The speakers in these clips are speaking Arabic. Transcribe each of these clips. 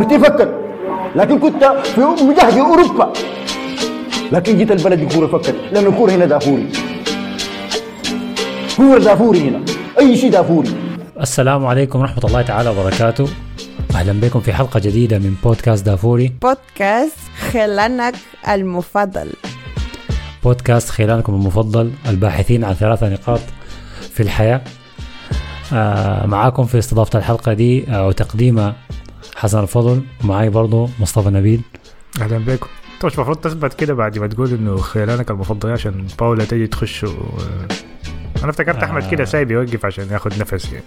كورتي فكت لكن كنت في مجهد أوروبا. لكن جيت البلد الكوره فكت لأن الكوره هنا دافوري. كوره دافوري هنا. أي شيء دافوري. السلام عليكم ورحمة الله تعالى وبركاته. أهلا بكم في حلقة جديدة من بودكاست دافوري. بودكاست خلانك المفضل. بودكاست خلانكم المفضل الباحثين عن ثلاثة نقاط في الحياة. آه معاكم في استضافة الحلقة دي آه وتقديمها حسن الفضل ومعاي برضو مصطفى نبيل. أهلا بكم. انت مش المفروض تثبت كده بعد ما تقول إنه خيلانك المفضل عشان باولا تجي تخش و... أنا افتكرت آه. أحمد كده سايب يوقف عشان ياخد نفس يعني.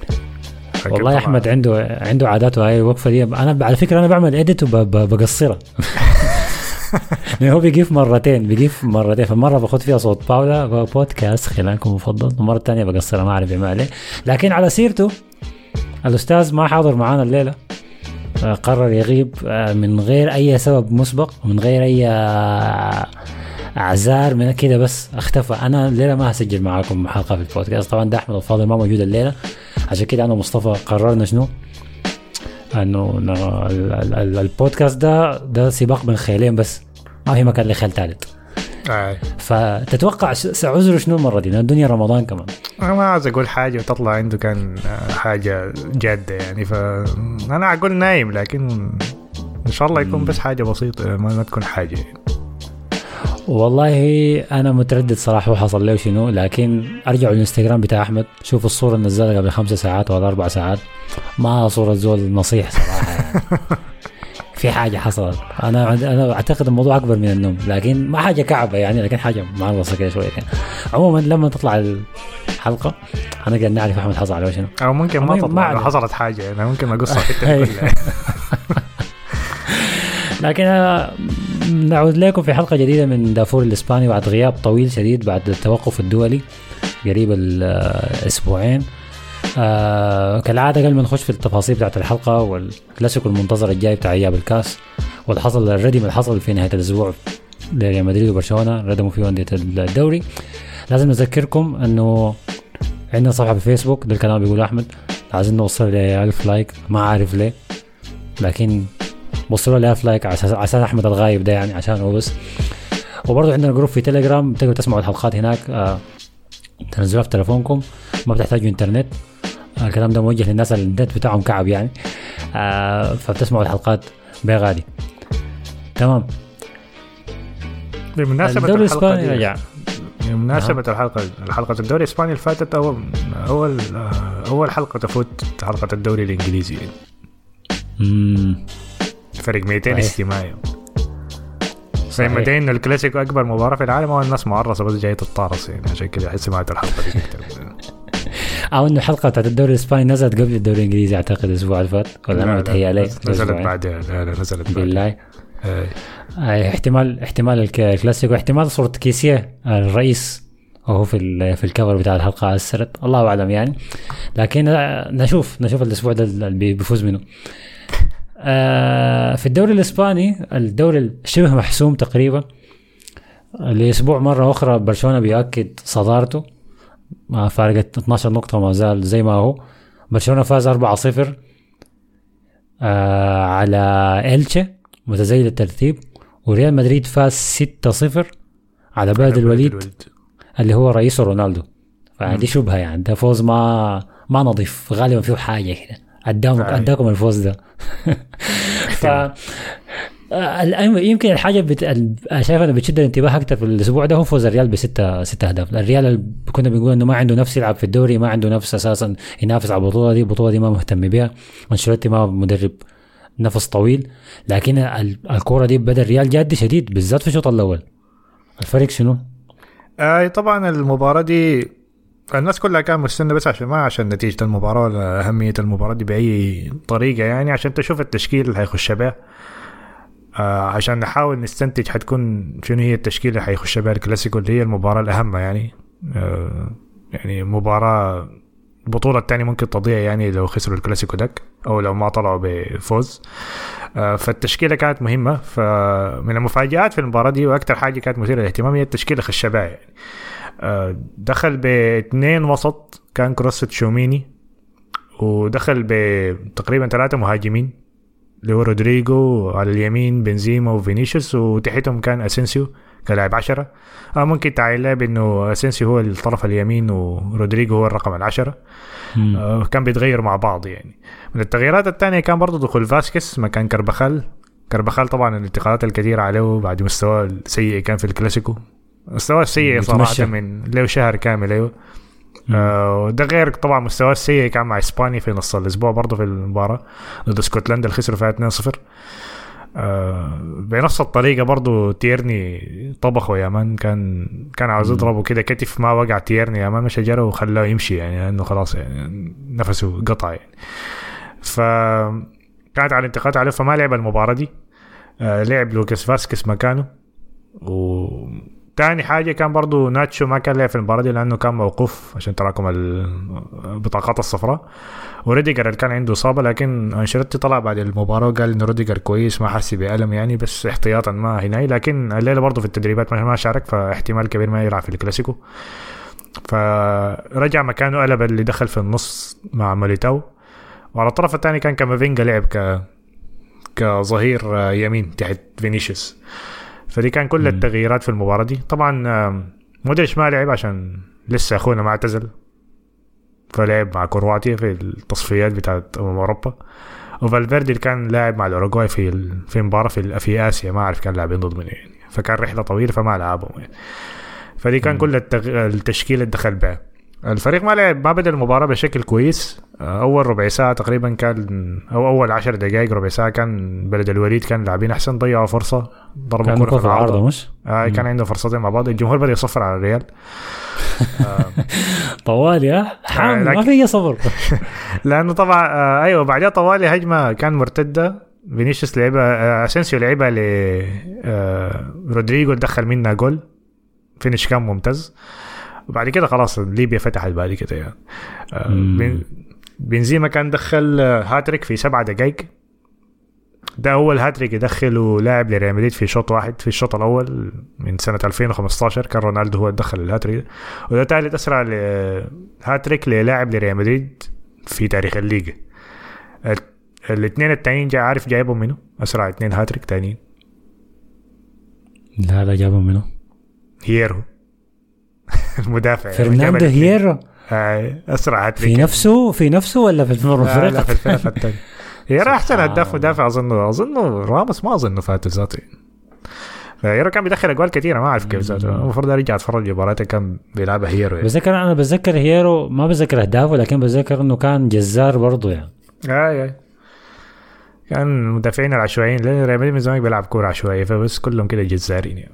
والله طبعاً أحمد عنده عنده عاداته هاي الوقفة دي. أنا على فكرة أنا بعمل إيديت وبقصرها يعني هو بيقيف مرتين بيقيف مرتين. فمرة باخذ فيها صوت باولا بودكاست خلانكم مفضل والمرة الثانية بقصرها ما أعرف يعمل عليه لكن على سيرته الأستاذ ما حاضر معانا الليلة. آه، قرر يغيب آه، من غير أي سبب مسبق ومن غير أي آه، أعذار من كده بس اختفى. أنا الليلة ما هسجل معاكم حلقة في البودكاست. طبعا ده أحمد الفاضل ما موجود الليلة. عشان كده أنا ومصطفى قررنا شنو؟ إنه البودكاست ده ده سباق بين خيلين بس. ما في مكان لخيل ثالث آه. فتتوقع سعذره شنو المرة دي لأن الدنيا رمضان كمان أنا ما عايز أقول حاجة وتطلع عنده كان آه، حاجة جادة يعني ف أنا أقول نايم لكن إن شاء الله يكون بس حاجة بسيطة ما, تكون حاجة يعني. والله أنا متردد صراحة هو حصل له شنو لكن ارجعوا للإنستغرام بتاع أحمد شوف الصورة اللي نزلها قبل خمسة ساعات ولا أربع ساعات ما صورة زول نصيح صراحة يعني. في حاجة حصلت أنا أنا أعتقد الموضوع أكبر من النوم لكن ما حاجة كعبة يعني لكن حاجة معرصه كده شوية يعني. عموما لما تطلع الحلقة هنقدر نعرف أحمد حصل عليه شنو أو ممكن ما تطلع. حصلت حاجة أنا ممكن أقص الحتة أيوة. كلها لكن آه، نعود لكم في حلقة جديدة من دافور الإسباني بعد غياب طويل شديد بعد التوقف الدولي قريب الأسبوعين آه كالعادة قبل ما نخش في التفاصيل بتاعت الحلقة والكلاسيكو المنتظر الجاي بتاع إياب الكاس والحصل الردم اللي حصل في نهاية الأسبوع لريال مدريد وبرشلونة ردموا فيه أندية الدوري. لازم نذكركم أنه عندنا صفحة في فيسبوك ده الكلام بيقول أحمد. عايزين نوصل ل 1000 like ما عارف ليه لكن وصلوا لي 1000 like على أساس أحمد الغايب ده يعني عشان هو بس. وبرضه عندنا group في تليجرام تقدروا تسمعوا الحلقات هناك. آه تنزلوها في تليفونكم. ما بتحتاجوا إنترنت. الكلام ده موجه للناس اللي النت بتاعهم كعب يعني. آه فبتسمعوا الحلقات بغالي تمام. الحلقة الإسباني دي رجع. بمناسبة الحلقة الحلقة الدوري الإسباني اللي فاتت أول أول أول حلقة تفوت حلقة الدوري الإنجليزي. مم. فرق 200 صحيح. زي ما دين الكلاسيكو أكبر مباراة في العالم والناس معرصة بس جاية تتطارص يعني عشان كده أحس سمعت الحلقة دي أو إنه الحلقة بتاعت الدوري الإسباني نزلت قبل الدوري الإنجليزي أعتقد الأسبوع اللي فات ولا لا، أنا متهيألي نزلت أسبوعين. بعدها لا لا نزلت بعدها. بالله. آه. آه، احتمال احتمال الك- الكلاسيكو احتمال صورة كيسيه الرئيس وهو في في الكفر بتاع الحلقة أثرت الله أعلم يعني. لكن آه، نشوف نشوف الأسبوع ده اللي بي- بيفوز منه. آه، في الدوري الإسباني الدوري الشبه محسوم تقريبا. لأسبوع مرة أخرى برشلونة بيؤكد صدارته. مع فارق 12 نقطة ما زال زي ما هو. برشلونة فاز 4-0 آه على إلتشي متزايد الترتيب. وريال مدريد فاز 6-0 على بلد الوليد اللي هو رئيسه رونالدو. فدي شبهة يعني. ده فوز ما ما نظيف غالبا فيه حاجة كده. اداهم. اداكم الفوز ده. ف الآن يمكن الحاجة بت... شايف أنا بتشد الانتباه أكثر في الأسبوع ده هو فوز الريال بستة ستة أهداف. الريال اللي كنا بنقول إنه ما عنده نفس يلعب في الدوري ما عنده نفس أساسا ينافس على البطولة دي البطولة دي ما مهتم بها أنشيلوتي ما مدرب نفس طويل. لكن ال- الكورة دي بدأ الريال جادي شديد بالذات في الشوط الأول. الفرق شنو؟ آه طبعا المباراة دي الناس كلها كان مستنى بس عشان ما عشان نتيجة المباراة ولا أهمية المباراة دي بأي طريقة يعني عشان تشوف التشكيل اللي هيخش بها. آه عشان نحاول نستنتج حتكون شنو هي التشكيلة اللي حيخش بها الكلاسيكو اللي هي المباراة الأهم يعني. آه يعني مباراة البطولة الثانية ممكن تضيع يعني لو خسروا الكلاسيكو داك أو لو ما طلعوا بفوز. آه، فالتشكيلة كانت مهمة. فمن المفاجآت في المباراة دي وأكثر حاجة كانت مثيرة للاهتمام هي التشكيلة خشباء يعني. دخل باثنين وسط كان كروس تشواميني ودخل بتقريبا ثلاثة مهاجمين اللي هو رودريجو على اليمين بنزيما وفينيسيوس وتحتهم كان أسينسيو كلاعب عشرة. آه ممكن تعاين بانه أسينسيو هو الطرف اليمين ورودريجو هو الرقم العشرة. آه كان بيتغير مع بعض يعني. من التغييرات الثانية كان برضه دخول فاسكس مكان كربخال كربخال طبعا الانتقادات الكثيرة عليه بعد مستواه السيء كان في الكلاسيكو. مستواه السيء بيتمشى. من له شهر كامل أيوه. آه ده غير طبعا مستواه السيء كان مع إسبانيا في نص الأسبوع برضه في المباراة ضد اسكتلندا اللي خسروا فيها 2-0 آه بنفس الطريقة برضو تيرني طبخه يا man كان كان عاوز يضربه كده. كتف ما وقع تيرني يا man مش جره وخلاه يمشي يعني لأنه خلاص يعني نفسه قطع يعني. ف كانت على الانتقاد عليه فما لعب المباراة دي. آه لعب لوكاس فاسكس مكانه و تاني حاجة كان برضو ناتشو ما كان لعب في المباراة دي لأنه كان موقوف عشان تراكم البطاقات الصفراء. وروديجر كان عنده إصابة لكن أنشيلوتي طلع بعد المباراة وقال إنه روديجر كويس ما حس بألم يعني بس احتياطا ما هنا لكن الليلة برضو في التدريبات ما شارك فاحتمال كبير ما يلعب في الكلاسيكو. فرجع مكانه ألابا اللي دخل في النص مع ميليتاو. وعلى الطرف الثاني كان كامافينجا لعب ك كظهير يمين تحت فينيسيوس. فدي كان كل. التغييرات في المباراة دي. طبعا مودريتش ما لعب عشان لسه أخونا ما اعتزل. فلعب مع كرواتيا في التصفيات بتاعت أمم أوروبا. وفالفيردي اللي كان لاعب مع الأوروغواي في ال- في مباراة في في آسيا ما أعرف كان لاعبين ضد من يعني. فكان رحلة طويلة فما لعبهم يعني. فدي كان كل التغ... التشكيل اللي دخل بها. الفريق ما لعب ما بدأ المباراة بشكل كويس. أول ربع ساعة تقريبا كان أو أول عشر دقائق ربع ساعة كان بلد الوليد كان لاعبين أحسن ضيعوا فرصة ضربوا كان كرة كرة في العارضة. مش؟ آه كان عنده فرصتين مع بعض. الجمهور بدأ يصفر على الريال. طوالي ها حام ما لكن- في صبر. لأنه طبعا آه أيوه بعدها طوالي هجمة كان مرتدة. فينيسيوس لعبها آه أسينسيو لعبها ل آه رودريجو دخل منها goal. finish كان ممتاز. وبعد كده خلاص اللعبة فتحت بعد كده يعني. آه بنزيما كان دخل هاتريك في سبعة دقائق ده اول هاتريك يدخله لاعب لريال مدريد في شوط واحد في الشوط الأول من سنة 2015 كان رونالدو هو دخل الهاتريك. ده. وده ثالث أسرع هاتريك للاعب لريال مدريد في تاريخ الليجا الاثنين التانيين جاي عارف جايبهم منه أسرع اثنين هاتريك تانيين. لا لا جابهم منه هيرو المدافع فرناندو جاب الاتنين. هيرو آه، أسرع هاتريك في نفسه في نفسه ولا في لا, لا؟ في الفرقة الثانية هيرو احسن. هداف مدافع اظنه اظنه راموس ما اظنه فاتو ذاته هيرو كان بيدخل أجوال كثيرة ما أعرف كيف ذاته المفروض ارجع اتفرج مباريات كان بيلعبها هيرو يعني. بتذكر أنا بتذكر هيرو ما بتذكر أهدافه لكن بتذكر إنه كان جزار برضه يعني آي آي كان المدافعين العشوائيين لأن ريال مدريد من زمان بيلعب كورة عشوائية فبس كلهم كده جزارين يعني.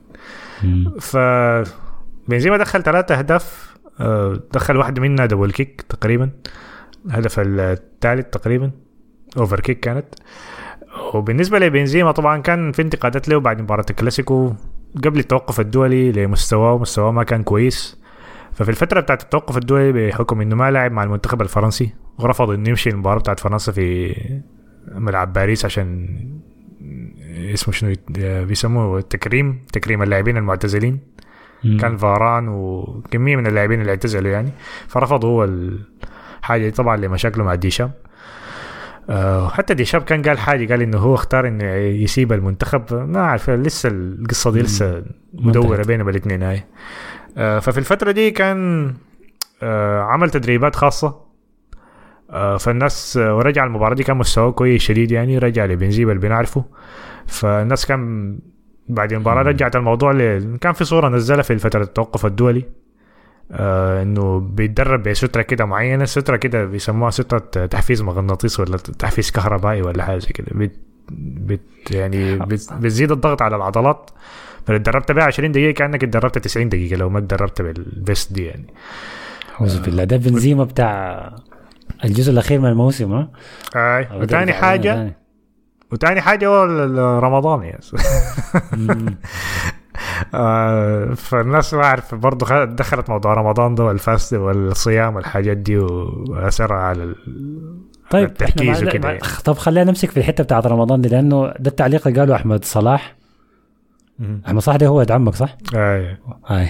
ف بنزيما دخل ثلاثة أهداف آه، دخل واحدة منها double kick تقريبا الهدف الثالث تقريبا over kick كانت. وبالنسبة لبنزيما طبعا كان في انتقادات له بعد مباراة الكلاسيكو قبل التوقف الدولي لمستواه مستواه ما كان كويس. ففي الفترة بتاعت التوقف الدولي بحكم إنه ما لعب مع المنتخب الفرنسي ورفض إنه يمشي المباراة بتاعت فرنسا في ملعب باريس عشان اسمه شنو بيسموه تكريم تكريم اللاعبين المعتزلين. مم. كان فاران وكمية من اللاعبين اللي اعتزلوا يعني. فرفضوا هو الحاجة دي طبعا لمشاكله مع ديشام. آه، حتى ديشام كان قال حاجة قال إنه هو اختار إنه يسيب المنتخب. ما أعرف لسه القصة دي لسه مدورة. بينهم الاثنين هاي. آه، ففي الفترة دي كان آه، عمل تدريبات خاصة. فالناس ورجع المباراة دي كان مستواه كويس شديد يعني رجع لبنزيما اللي بنعرفه. فالناس كان بعد المباراة رجعت الموضوع ل... كان في صورة نزلها في فترة التوقف الدولي. آه إنه بيتدرب بسترة كده معينة. سترة كده بيسموها سترة تحفيز مغناطيسي ولا تحفيز كهربائي ولا حاجة زي كده. بت... بت... يعني بت... بتزيد الضغط على العضلات. فلو اتدربت بها 20 دقيقة كأنك اتدربت 90 دقيقة لو ما اتدربت بال vest دي يعني. أعوذ بالله. ده بنزيما بتاع الجزء الأخير من الموسم ها؟ آه. ده وتاني بتاع حاجة تاني. وتاني حاجة هو رمضان يعني مم. آه، فالناس ما أعرف برضه دخلت موضوع رمضان ده وال fast والصيام والحاجات دي وأثرها على ال... طيب التركيز وكده يعني. طب خلينا نمسك في الحتة بتاعت رمضان دي لأنه ده التعليق اللي قاله أحمد صلاح أحمد صلاح ده هو ولد عمك صح؟ آه. هاي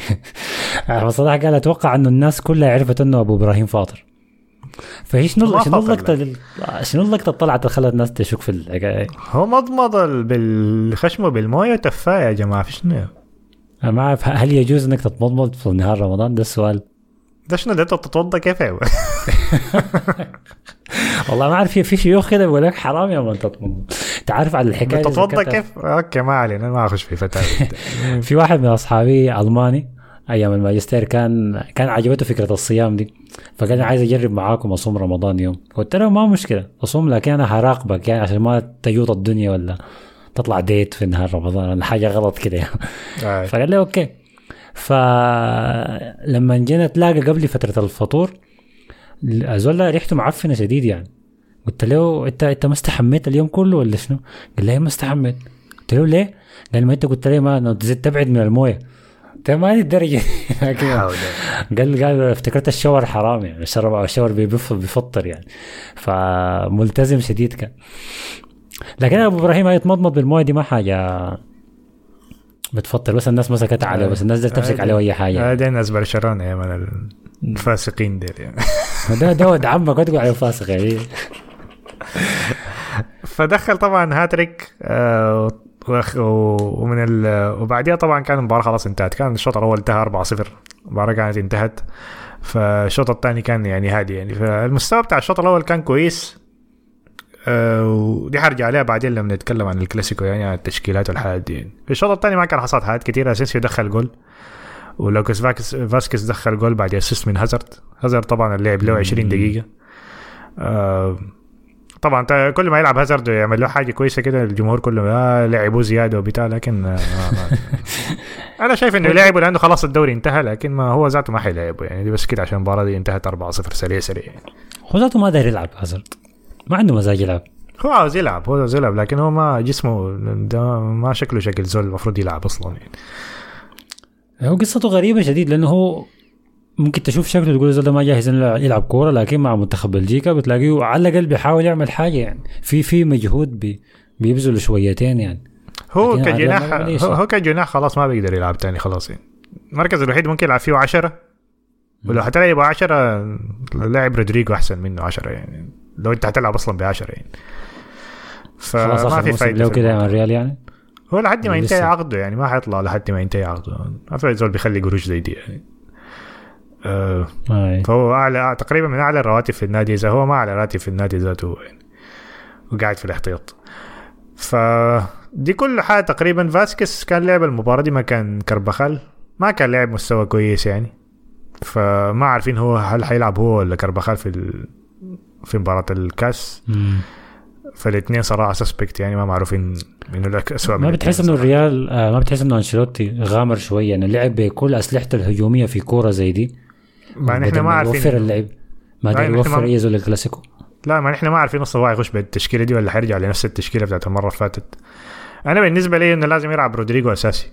أحمد صلاح قال أتوقع انه الناس كلها عرفت أنه أبو إبراهيم فاطر فهي شنو شنو اللقطة لل- شنو اللقطة طلعت خلت الناس تشك في الحكاية هو مضمض ال- بالخشمه بالموية وتفاه يا جماعة في شنو؟ أنا ما أعرف هل يجوز إنك تتمضمض في نهار رمضان؟ ده السؤال. ده شنو ده؟ أنت تتوضا كيف والله ما أعرف في شيوخ كده بيقول لك حرام يا من تتمضمض. انت عارف على الحكاية ذكرتها؟ كيف؟ okay ما علينا ما أخش في فتاوى. في واحد من أصحابي ألماني. أيام الماجستير كان كان عجبته فكرة الصيام دي. فقال عايز أجرب معاكم أصوم رمضان يوم. قلت له ما مشكلة أصوم لكن أنا هراقبك يعني عشان ما تجوط الدنيا ولا تطلع date في نهار رمضان ولا حاجة غلط كده يعني. فقال لي okay. فلما جينا نتلاقى قبل فترة الفطور الزول ريحته معفنة شديد يعني. قلت له انت أنت ما استحميت اليوم كله ولا شنو؟ قال لي ما استحميت. قلت له ليه؟ قال ما أنت قلت لي ما تزيد تبعد من الموية. ما هذه الدرجه قال قال افتكرت الشاور حرام يعني. الشاور بيف- بيفطر يعني. فملتزم شديد كان. لكن أبو إبراهيم يتمضمض بالموية دي ما حاجة بتفطر. بس الناس مسكت عليه بس الناس دي تمسك عليه اي حاجة. هذا ناس برشلونة يا من الفاسقين ديل يعني. ده ده ود عمك ما تقول عليه فاسق يعني. فدخل طبعا هاتريك آه، وخ- و- ومن ال وبعديها طبعا كان المباراة خلاص انتهت. كان الشوط الأول انتهى 4-0 المباراة كانت انتهت. فالشوط الثاني كان يعني هادي يعني. فالمستوى بتاع الشوط الأول كان كويس. آه، ودي حرجع عليها بعدين لما نتكلم عن الكلاسيكو يعني عن التشكيلات والحاجات دي يعني. في الشوط الثاني ما كان حصلت حاجات كثيره أسينسيو دخل جول. ولوكاس فاكس فاسكيز دخل جول بعد assist من هازارد. هازارد طبعا اللعب له 20 دقيقة. آه، طبعا كل ما يلعب هازارد يعمل له حاجة كويسة كده الجمهور كله آه لعبوه زيادة وبتاع لكن آه ما. أنا شايف إنه لعبوا لأنه خلاص الدوري انتهى لكن ما هو ذاته ما حيلعبه. يعني دي بس كده عشان المباراة دي انتهت 4-0 سريع سريع. يعني. هو ذاته ما داير يلعب هازارد. ما عنده مزاج يلعب. هو عاوز يلعب هو عاوز يلعب لكن هو ما جسمه ده ما شكله شكل زول المفروض يلعب أصلا يعني. هو قصته غريبة شديد لأنه هو ممكن تشوف شكله تقول الزول ده ما جاهز يلعب كورة لكن مع منتخب بلجيكا بتلاقيه على الأقل بيحاول يعمل حاجة يعني. في في مجهود بي بيبذل شويتين يعني. هو كجناح هو, كجناح خلاص ما بيقدر يلعب تاني خلاص يعني. المركز الوحيد ممكن يلعب فيه 10 ولو حتلعب 10 لاعب رودريجو أحسن منه 10 يعني. لو أنت حتلعب أصلا ب 10 يعني فما في فايدة في كده. مع الريال يعني. هو لحد ما ينتهي. عقده يعني ما حيطلع لحد ما ينتهي عقده. ما في زول بيخلي قروش زي دي يعني. آه. فهو اعلى تقريبا من أعلى الرواتب في النادي اذا هو ما أعلى راتب في النادي ذاته يعني وقاعد في الاحتياط. ف دي كل حاجة تقريبا. فاسكس كان لعب المباراة دي مكان كربخال ما كان لعب مستوى كويس يعني. فما عارفين هو هل حيلعب هو ولا كربخال في ال... في مباراة الكاس. مم. فالاثنين صراحة suspect يعني ما معروفين انه لك اسوء ما بتحس إنه الريال آه ما بتحس إنه أنشيلوتي غامر شوية يعني لعب بكل أسلحته الهجومية في كورة زي دي؟ ما نحن بدل ما يوفر عارفين اللعب ما نحن يوفر ما- اي زول الكلاسيكو لا ما نحن ما عارفين أصلا هو حيخش بالتشكيلة دي ولا حيرجع لنفس التشكيلة بتاعت المرة اللي فاتت. أنا بالنسبة لي إنه لازم يلعب رودريجو أساسي.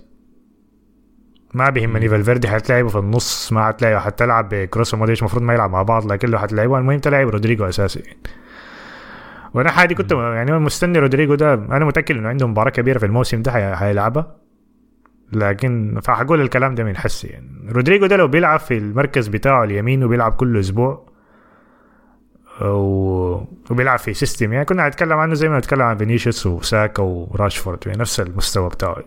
ما بيهمني. فالفيردي حتلعبه في النص ما حتلاقي حتلعب بكروس ومودريتش المفروض ما يلعب مع بعض لكن لو حتلعبه المهم تلعب رودريجو أساسي. وأنا حادي كنت يعني مستني رودريجو ده. أنا متأكد إنه عنده مباراة كبيرة في الموسم ده حي- حيلعبها. لكن فحقول الكلام ده من حسي يعني رودريجو ده لو بيلعب في المركز بتاعه اليمين وبيلعب كل أسبوع و... وبيلعب في system يعني كنا نتكلم عنه زي ما نتكلم عن فينيسيوس وساكا وراشفورد يعني نفس المستوى بتاعه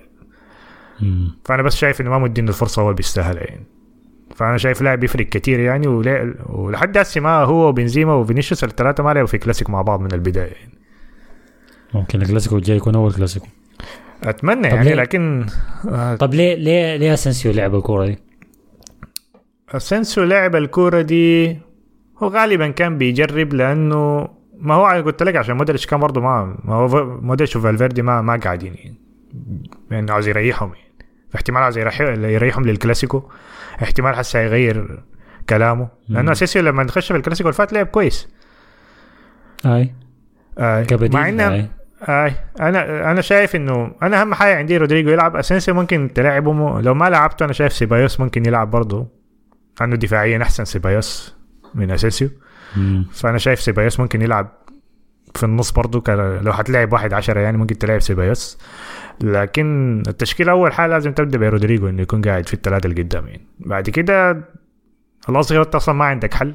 مم. فأنا بس شايف انه ما مدين الفرصة هو بيستاهلها يعني فأنا شايف لاعب بيفرق كتير يعني ولا... ولحد هسه ما هو وبنزيما وفينيسيوس الثلاثه ما لعبوا في كلاسيك مع بعض من البداية يعني. ممكن الكلاسيكو الجاي يكون أول كلاسيكو أتمنى طب يعني ليه؟ لكن آه، طب ليه ليه ليه أسنسيو لعب الكورة دي؟ اسينسيو لعب الكورة دي هو غالبا كان بيجرب لأنه ما هو قلت لك عشان مودريتش كان برضه ما ما هو مودريتش وفالفيردي ما ما قاعدين يعني يعني عاوز يريحهم يعني. فاحتمال عاوز يريح يريحهم للكلاسيكو احتمال حسه يغير كلامه لأنه اسينسيو لما نخش في الكلاسيكو اللي فات لعب كويس. أي. آه كبديل مع إنه أي. آه أنا أنا شايف إنه أنا أهم حاجة عندي رودريجو يلعب. أسينسيو ممكن تلعبه م... لو ما لعبته أنا شايف سيبايوس ممكن يلعب برضه. عنده دفاعيا أحسن سيبايوس من أسينسيو. فأنا شايف سيبايوس ممكن يلعب في النص برضه. ك- لو هتلعب واحد عشرة يعني ممكن تلعب سيبايوس. لكن التشكيلة أول حاجة لازم تبدأ برودريجو إنه يكون قاعد في الثلاثه اللي قدام يعني بعد كده الاصغر أنت أصلا ما عندك حل.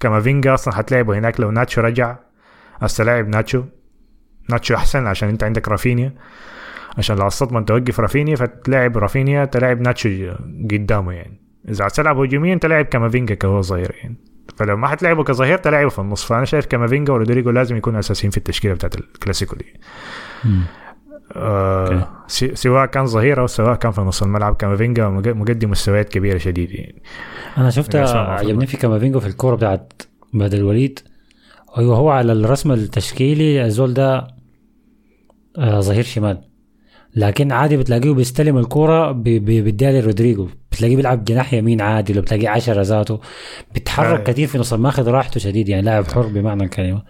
كامافينجا أصلا حتلعبه هناك لو ناتشو رجع. هسه لاعب ناتشو. ناتشو أحسن عشان أنت عندك رافينيا. عشان لو الصدمه توقف رافينيا فتلاعب رافينيا تلاعب ناتشو قدامه يعني. إذا هتلعب هجوميا تلاعب كامافينجا كهو ظهير يعني. فلو ما حتلعبه كظهير تلاعبه في النص فأنا شايف كامافينجا ورودريجو لازم يكونوا أساسيين في التشكيلة بتاعت الكلاسيكو دي. آه س- سواء كان ظهير أو سواء كان في نص الملعب كامافينجا مق- مقدم مستويات كبيرة شديد يعني. أنا شفت عجبني. في كامافينجو في الكورة بتاعت بلد الوليد. أيوه هو على الرسم التشكيلي الزول ده ظهير شمال. لكن عادي بتلاقيه بيستلم ب- بيديها لرودريجو. بتلاقيه بيلعب جناح يمين عادي لو بتلاقيه عشرة ذاته. بيتحرك آه. كثير في نص ماخذ راحته شديد يعني لاعب حر بمعنى الكلمة.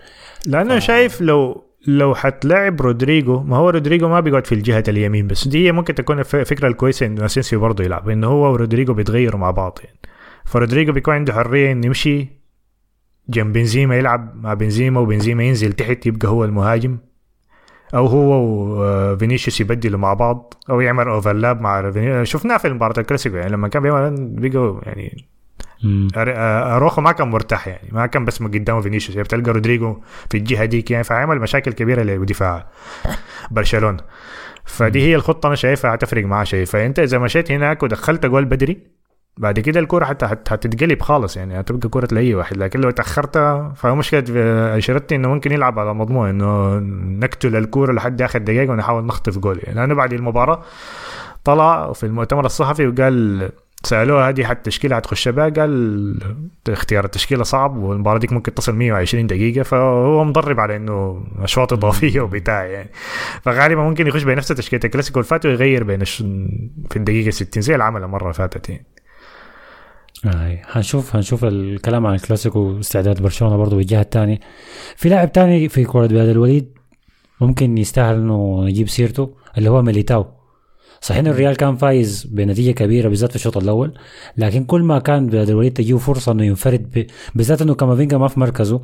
لأنه آه. شايف لو لو حتلاعب رودريجو ما هو رودريجو ما بيقعد في الجهة اليمين بس دي هي ممكن تكون الف- الفكرة الكويسة انه أسينسيو برضه يلعب انه هو ورودريجو بيتغيروا مع بعض يعني. فرودريجو بيكون عنده حرية إنه يمشي جنب بنزيما يلعب مع بنزيما وبنزيما ينزل تحت يبقى هو المهاجم. أو هو وفينيسيوس يبدلوا مع بعض أو يعمل overlap مع شفناه في مباراه الكلاسيكو يعني لما كان بيعمل بيقوا يعني. أر- أروخو ما كان مرتاح يعني ما كان بس قدامه فينيسيوس يعني بتلقى رودريجو في الجهة ديك يعني فعمل مشاكل كبيرة لدفاع برشلونة. فدي هي الخطة أنا شايفها هتفرق معاه شيء فأنت إذا مشيت هناك ودخلت جول بدري بعد كده الكرة حتى حت- هتتقلب خالص يعني هتبقى كرة لأي واحد. لكن لو تأخرتها فهو مشكلة في- أشرتي إنه ممكن يلعب على مضمون إنه نقتل الكرة لحد آخر دقيقة ونحاول نخطف جول. يعني لأنه بعد المباراة طلع في المؤتمر الصحفي وقال سألوه هذه حتى التشكيله هتخش بها؟ قال اختيار التشكيلة صعب والمباراة ديك ممكن تصل 120 دقيقة فهو مدرب على إنه أشواط إضافية وبتاع يعني. فغالبا ممكن يخش بنفس تشكيلة الكلاسيكو اللي فات ويغير بين. في الدقيقة 60 زي العمل اللي فاتت يعني. آه. هنشوف هنشوف الكلام عن الكلاسيكو واستعداد برشلونة برضه بالجهة الثانية في لاعب تاني في كرة بلاد الوليد ممكن يستاهل إنه نجيب سيرته اللي هو ميليتاو. صحيح إنه الريال كان فايز بنتيجة كبيرة بالذات في الشوط الأول لكن كل ما كان بلاد الوليد تجيه فرصة إنه ينفرد ب... بالذات إنه كامافينجا ما في مركزه.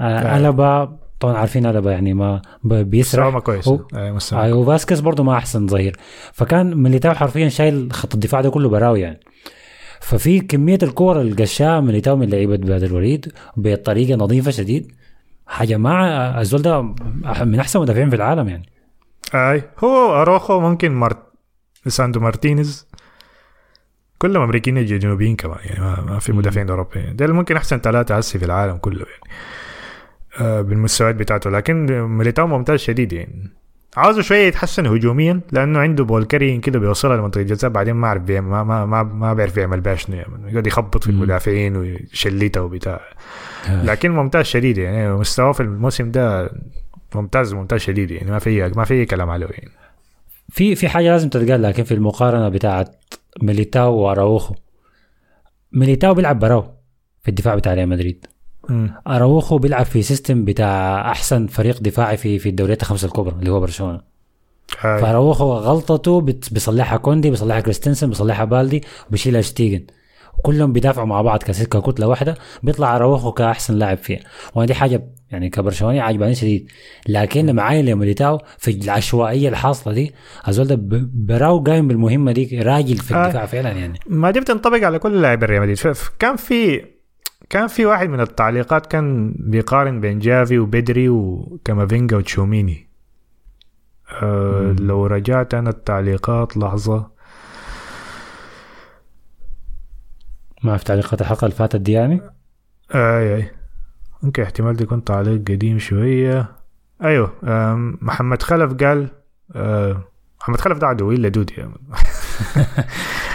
آه ألابا طبعا عارفين ألابا يعني ما ب- بيسرح. مستوى ما كويس آه وفاسكيز برضه ما أحسن ظهير. فكان ميليتاو حرفيا شايل خط الدفاع ده كله براوي يعني. ففي كمية الكور القشاها ميليتاو من لعيبة بلاد الوليد بطريقة نظيفة شديد. حاجة ما الزول ده من أحسن مدافعين في العالم يعني. أي هو أروخو ممكن ليساندرو مارتينيز. كلهم امريكيين جنوبيين كمان يعني ما, ما في مدافعين أوروبيين. ده ممكن أحسن ثلاثة هسي في العالم كله يعني. آه بالمستويات بتاعته. لكن ميليتاو ممتاز شديد يعني. عاوزه شوية يتحسن هجوميا لأنه عنده ball carrying كده بيوصلها لمنطقة الجزاء بعدين ما عارف بيعمل ما ما ما, ما بيعرف يعمل بها شنو يقعد يخبط في. المدافعين ويشوتها وبتاع آه. لكن ممتاز شديد يعني مستواه في الموسم ده ممتاز ممتاز شديد يعني ما في ما في كلام عليه يعني في في حاجة لازم تتقال لكن في المقارنة بتاعت ميليتاو وأراوخو ميليتاو بيلعب براو في الدفاع بتاع ريال مدريد أراوخو بيلعب في system بتاع أحسن فريق دفاعي في في الدوريات الخمسة الكبرى اللي هو برشلونة. هاي. فأراوخو غلطته بيصلحها كوندي بيصلحها كريستنسن بيصلحها بالدي وبيشيلها شتيجن وكلهم بيدافعوا مع بعض ككتلة واحدة بيطلع أراوخو كأحسن لاعب فيها. وأنا دي حاجة يعني كبرشلوني عجباني شديد. لكن لما عاين ميليتاو في العشوائية الحاصلة دي الزول ده براو قايم بالمهمة دي راجل في آه. الدفاع فعلا يعني. ما دي بتنطبق على كل لاعب ريال مدريد. كان في كان في واحد من التعليقات كان بيقارن بين جافي وبدري وكامافينجا وتشوميني. أه لو رجعت أنا التعليقات لحظة. ما في تعليقات الحلقة اللي فاتت دي يعني؟ اي اي ممكن احتمال دي يكون تعليق قديم شوية. أيوه محمد خلف قال أه، محمد خلف ده عدوي الا دودي يعني.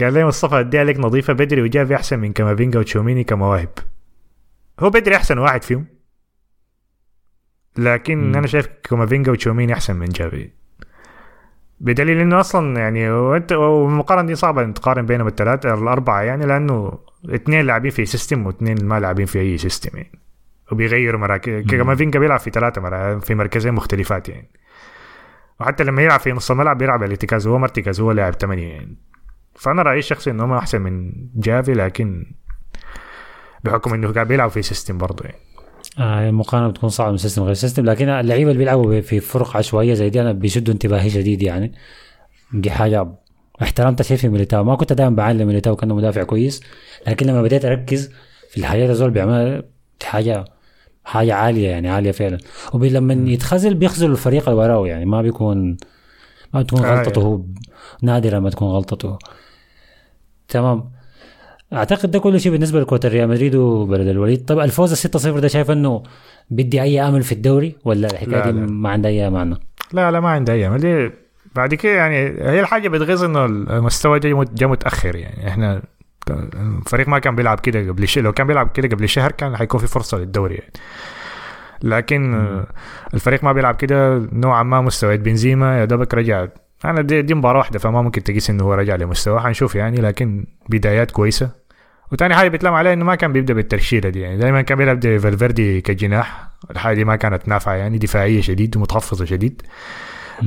قال لي مصطفى اديها لك نظيفة بدري وجافي أحسن من كامافينجا وتشوميني كمواهب. هو بدري أحسن واحد فيهم. لكن مم. أنا شايف كامافينجا وتشوميني أحسن من جافي. بدليل إنه أصلا يعني وانت والمقارنه دي صعبة إن تقارن بينهم الثلاثة الأربعة يعني لأنه اثنين لاعبين في system واثنين ما لاعبين في أي system يعني. وبيغيروا مراكز كامافينجا بيلعب في ثلاثة مراكز في مركزين مختلفات يعني. وحتى لما يلعب في نص الملعب بيلعب على الارتكاز هو مرتكز هو لاعب ثمانية يعني. فأنا رأيي الشخصي إنه ما أحسن من جافي لكن بحكم إنه قاعد بيلعب في system برضه يعني. آه المقارنه بتكون صعبة من system غير system لكن اللعيبة اللي بيلعبوا في فرق عشوائية زي دي أنا بيشدوا انتباهي شديد يعني. دي حاجة احترمت شيء في ميليتاو. ما كنت دائما بعلم ميليتاو كأنه مدافع كويس لكن لما بديت أركز في الحياة زول بيعمل حاجة حاجة عالية يعني عالية فعلا. ولما يتخزل بيخزل الفريق اللي وراه يعني ما بيكون ما بتكون آه، غلطته هو نادرا ما تكون غلطته. تمام. أعتقد ده كل شيء بالنسبة لكره ريال مدريد وبلد الوليد. طب الفوز ال 6-0 ده شايف إنه بدي أي آمل في الدوري ولا الحكاية دي. ما عندها أي معنى؟ لا لا ما عندها أي آمل. دي بعد كده يعني هي الحاجة بتغيظ إنه المستوى جاي مت- جا متأخر يعني. إحنا الفريق ما كان بيلعب كده قبل شيء لو كان بيلعب كده قبل شهر كان حيكون في فرصة للدوري يعني. لكن آه، الفريق ما بيلعب كده نوعا ما مستويات بنزيما يا دوبك رجع أنا دي, دي مباراة واحدة فما ممكن تقيس إنه هو رجع لمستواه حنشوف يعني لكن بدايات كويسة. وتاني حاجة بيتلام عليه إنه ما كان بيبدأ بالتشكيلة دي يعني دائما كان بيلعب دي فالفيردي كجناح. الحاجة دي ما كانت نافعة يعني دفاعية شديد ومتحفظه شديد.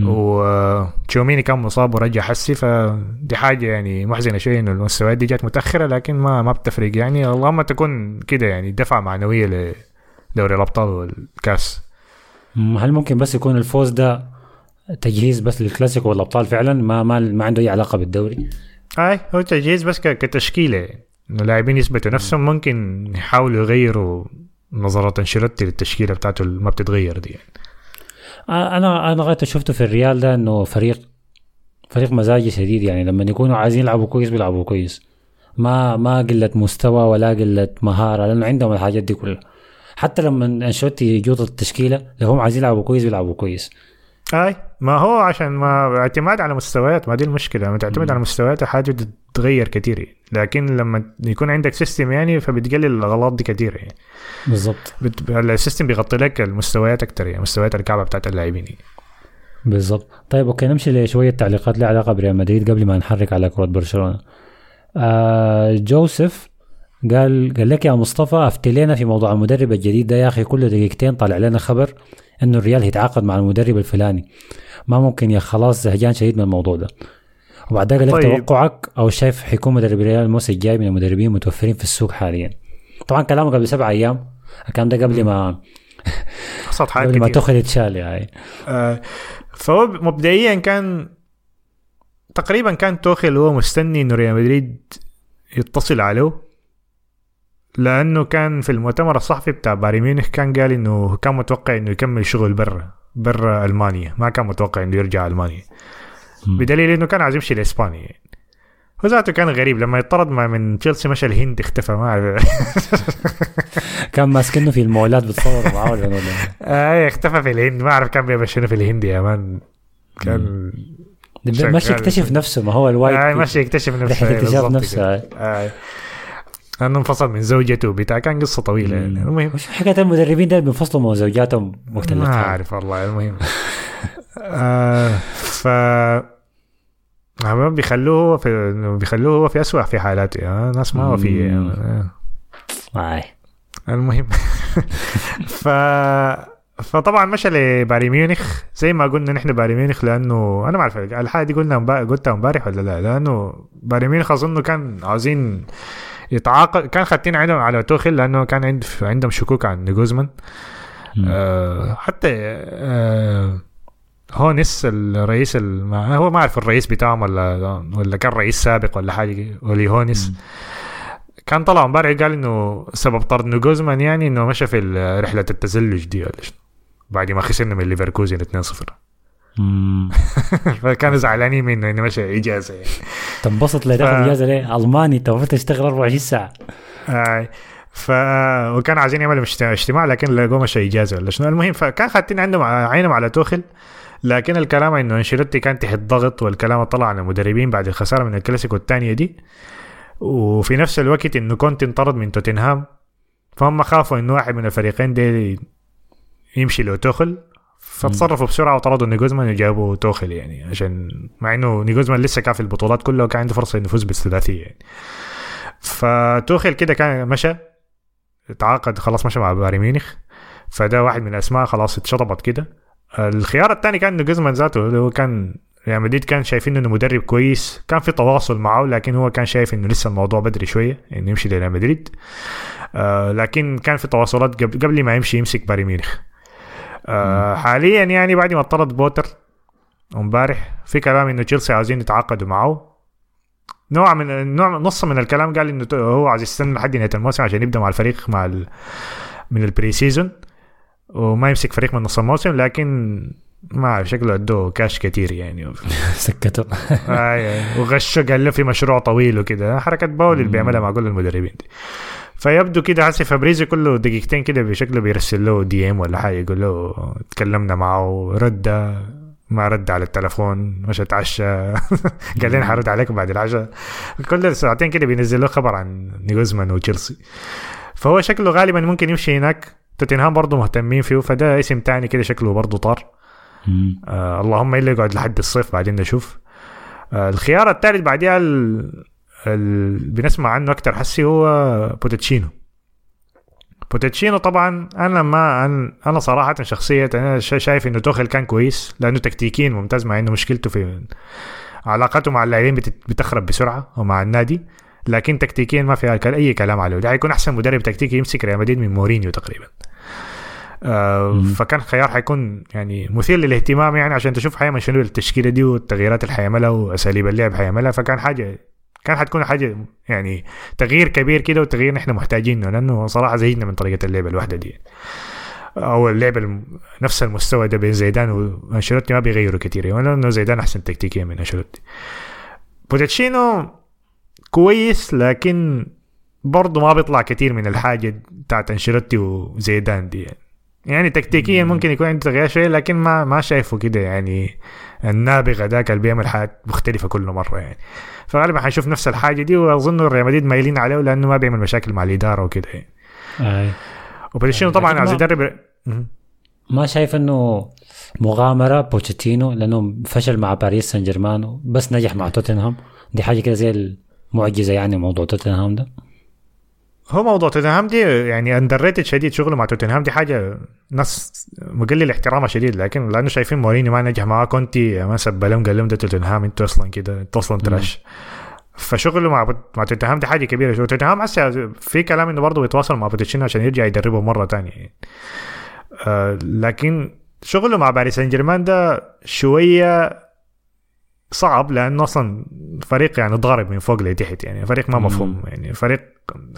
وتشوميني كان مصاب ورجع حسي فدي حاجة يعني محزنة شوية إنه المستويات دي جات متأخرة لكن ما ما بتفرق يعني. اللهم تكون كده يعني دفعه معنوية لدوري الأبطال والكأس. هل ممكن بس يكون الفوز ده تجهيز بس للكلاسيكو والأبطال فعلا؟ ما ما ما عنده أي علاقة بالدوري. أي هو تجهيز بس كتشكيلة. إنه لاعبين يثبتوا نفسهم ممكن يحاولوا يغيروا نظرة أنشيلوتي للتشكيلة بتاعته اللي ما بتتغير دي يعني. أنا أنا لغايه شفته في الريال ده إنه فريق فريق مزاجي شديد يعني. لما يكونوا عايزين يلعبوا كويس بيلعبوا كويس. ما ما قلة مستوى ولا قلة مهارة لأنه عندهم الحاجات دي كلها. حتى لما أنشيلوتي يجوط التشكيلة لو هم عايزين يلعبوا كويس بيلعبوا كويس. أي. ما هو عشان ما اعتماد على مستويات ما دي المشكلة. لما تعتمد على مستويات حاجة بتتغير كتير. يعني. لكن لما يكون عندك system يعني فبتقلل الاغلاط دي كتير. يعني بالضبط. بت... ال system بيغطي لك المستويات أكتر يعني مستويات الكعبة بتاعت اللاعبين. يعني. بالضبط. طيب okay نمشي لشوية تعليقات لها علاقة بريال مدريد قبل ما نحرك على كرة برشلونة. آه جوزيف قال قال لك يا مصطفى افتي لنا في موضوع المدرب الجديد ده يا أخي كل دقيقتين طالع لنا خبر. إنه الريال هيتعاقد مع المدرب الفلاني. ما ممكن يا خلاص زهجان شديد من الموضوع ده. وبعدها قال لك طيب. توقعك أو شايف حيكون مدرب الريال الموسم الجاي من المدربين المتوفرين في السوق حاليا. طبعا كلامه قبل سبع أيام الكلام ده قبل ما حصلت حاجات قبل ما تخل يتشال يعني آه فهو مبدئيا كان تقريبا كان توخيل هو مستني إنه ريال مدريد يتصل عليه. لأنه كان في المؤتمر الصحفي بتاع بايرن ميونخ كان قال إنه كان متوقع إنه يكمل شغل برا برا ألمانيا ما كان متوقع إنه يرجع ألمانيا. بدليل إنه كان عايز يمشي لإسبانيا يعني. هو ذاته كان غريب لما يطرد ما من تشيلسي مشى الهند اختفى ما أعرف كان ماسكنه في المولات بتصور معاه ولا آه اختفى في الهند ما أعرف كان بيعمل شنو في الهند يا مان كان. ماشي يكتشف نفسه ما هو الوايت آه ماشي يكتشف نفسه اكتشاف بالضبط نفسه. آه. لأنه انفصل من زوجته وبتاع. كان قصة طويلة يعني. المهم. وش حكاية المدربين ده بينفصلوا مع زوجاتهم وقت ما أعرف والله. المهم. آه ف بيخلوه في بيخلوه هو في اسوء في حالاته. آه ناس ما مم. آه. آه. المهم. ف فطبعا مشى لبايرن ميونخ. زي ما قلنا نحن بايرن ميونخ لأنه أنا ما أعرف الحاجة دي قلنا قلتها امبارح ولا لا؟ لأنه بايرن ميونخ أظنه كان عاوزين يتعاقد. كان خاتين عينهم على توخيل لأنه كان عند عندهم شكوك عن ناجلزمان مم. آه حتى آه هونس الرئيس الم... هو ما أعرف الرئيس بتاعهم ولا ولا كان رئيس سابق ولا حاجة أولي هونس كان طلع امبارح قال إنه سبب طرد ناجلزمان يعني إنه مشى في رحلة التزلج دي بعد ما خسرنا من ليفركوزن 2-0 مم. فكانوا زعلانين منه إنه مشى إجازة. يعني تنبسط ليه تاخذ إجازة ليه؟ ألماني انت المفروض تشتغل 24 ساعة؟ آه ف وكان عايزين يعملوا اجتماع لكن لقوا مشى إجازة ولا شنو. المهم فكان خاتين عندهم عينهم على توخل لكن الكلام إنه أنشيلوتي كان تحت ضغط والكلام طلع عن المدربين بعد الخسارة من الكلاسيكو الثانية دي. وفي نفس الوقت إنه كونتي انطرد من توتنهام فهم خافوا إنه واحد من الفريقين دي يمشي له توخل فتصرفوا بسرعة وطردوا نيجوزمان وجابوا توخل يعني عشان مع إنه نيجوزمان لسه كان في البطولات كلها وكان عنده فرصة يفوز بالثلاثية يعني. فتوخل كده كان مشى تعاقد خلاص مشى مع بايرن ميونخ فده واحد من الأسماء خلاص اتشطبت كده. الخيار الثاني كان نيجوزمان ذاته اللي هو كان ريال مدريد كان شايفين إنه مدرب كويس كان في تواصل معه لكن هو كان شايف إنه لسه الموضوع بدري شوية إنه يمشي لريال مدريد. آه لكن كان في تواصلات قبل ما يمشي يمسك بايرن ميونخ. آه حاليا يعني بعد ما طرد بوتر امبارح في كلام إنه تشيلسي عاوزين يتعاقدوا معه. نوع من نوع نص من الكلام قال إنه هو عايز يستنى لحد نهاية الموسم عشان يبدأ مع الفريق مع ال... من ال pre-season وما يمسك فريق من نص الموسم لكن ما شكله ادوه كاش كتير يعني. سكته. آه وغشه قال له في مشروع طويل وكده. حركة بويلي اللي بيعملها مع كل المدربين دي. فيبدو كده هسه فابريزي كله دقيقتين كده بشكله بيرسل له دي إم ولا حاجة يقول له تكلمنا معه رد ما رد على التلفون مش اتعشى قال لي حرد عليكم بعد العشاء. كل ساعتين كده بينزل له خبر عن نيوزمان وتشيلسي. فهو شكله غالبا ممكن يمشي هناك. توتنهام برضه مهتمين فيه فده اسم تاني كده شكله برضه طار. آه اللهم إلا يقعد لحد الصيف بعدين نشوف. آه الخيار الثالث بعدها ال... ال... بنسمع عنه أكتر. حسي هو بوتشيتينو بوتشيتينو طبعا أنا ما أنا, صراحة شخصيا أنا شا- شايف إنه توخل كان كويس لأنه تكتيكيا ممتاز مع إنه مشكلته في علاقاته مع اللاعبين بت- بتخرب بسرعة ومع النادي لكن تكتيكيا ما فيها كل- أي كلام عليه. ده حيكون أحسن مدرب تكتيكي يمسك ريال مدريد من مورينيو تقريبا. آه. فكان خيار حيكون يعني مثير للاهتمام يعني عشان تشوف حيعمل شنو التشكيلة دي والتغييرات اللي حيعملها وأساليب اللعب حيعملها فكان حاجة كان حتكون حاجة يعني تغيير كبير كده وتغيير نحن محتاجينه لأنه صراحة زهقنا من طريقة اللعب الواحده دي. أو اللعب الم- نفس المستوى ده بين زيدان وأنشيلوتي ما بيغيروا كتير. يعني إنه زيدان أحسن تكتيكيا من أنشيلوتي. بوتشينو كويس لكن برضه ما بيطلع كتير من الحاجة بتاعت أنشيلوتي وزيدان دي. يعني. يعني تكتيكيا ممكن يكون عنده تغيير شوية لكن ما ما شايفه كده يعني. النابغة ذاك اللي بيعمل حاجات مختلفة كل مرة يعني. فغالبا حنشوف نفس الحاجة دي وأظن ريال مدريد مايلين عليه لأنه ما بيعمل مشاكل مع الإدارة وكده يعني. آه. وبوتشيتينو طبعا عايز يدرب. ما شايف إنه مغامرة بوتشيتينو لأنه فشل مع باريس سان جيرمان بس نجح مع توتنهام. دي حاجة كده زي المعجزة يعني موضوع توتنهام ده. هو موضوع توتنهام دي يعني underrated شديد شغله مع توتنهام دي حاجة ناس مقلل احترامها شديد لكن لأنه شايفين مورينيو ما نجح معاه كونتي ما سب لهم قال لهم ده توتنهام أنتوا أصلا كده أنتوا أصلا trash فشغله مع مع توتنهام دي حاجة كبيرة. توتنهام هسه في كلام إنه برضه بيتواصل مع بوتشيتينو عشان يرجع يدربه مرة تانية. يعني. آه لكن شغله مع باريس سان جيرمان ده شوية صعب لأنه أصلا فريق يعني ضارب من فوق لتحت يعني فريق ما. مفهوم يعني فريق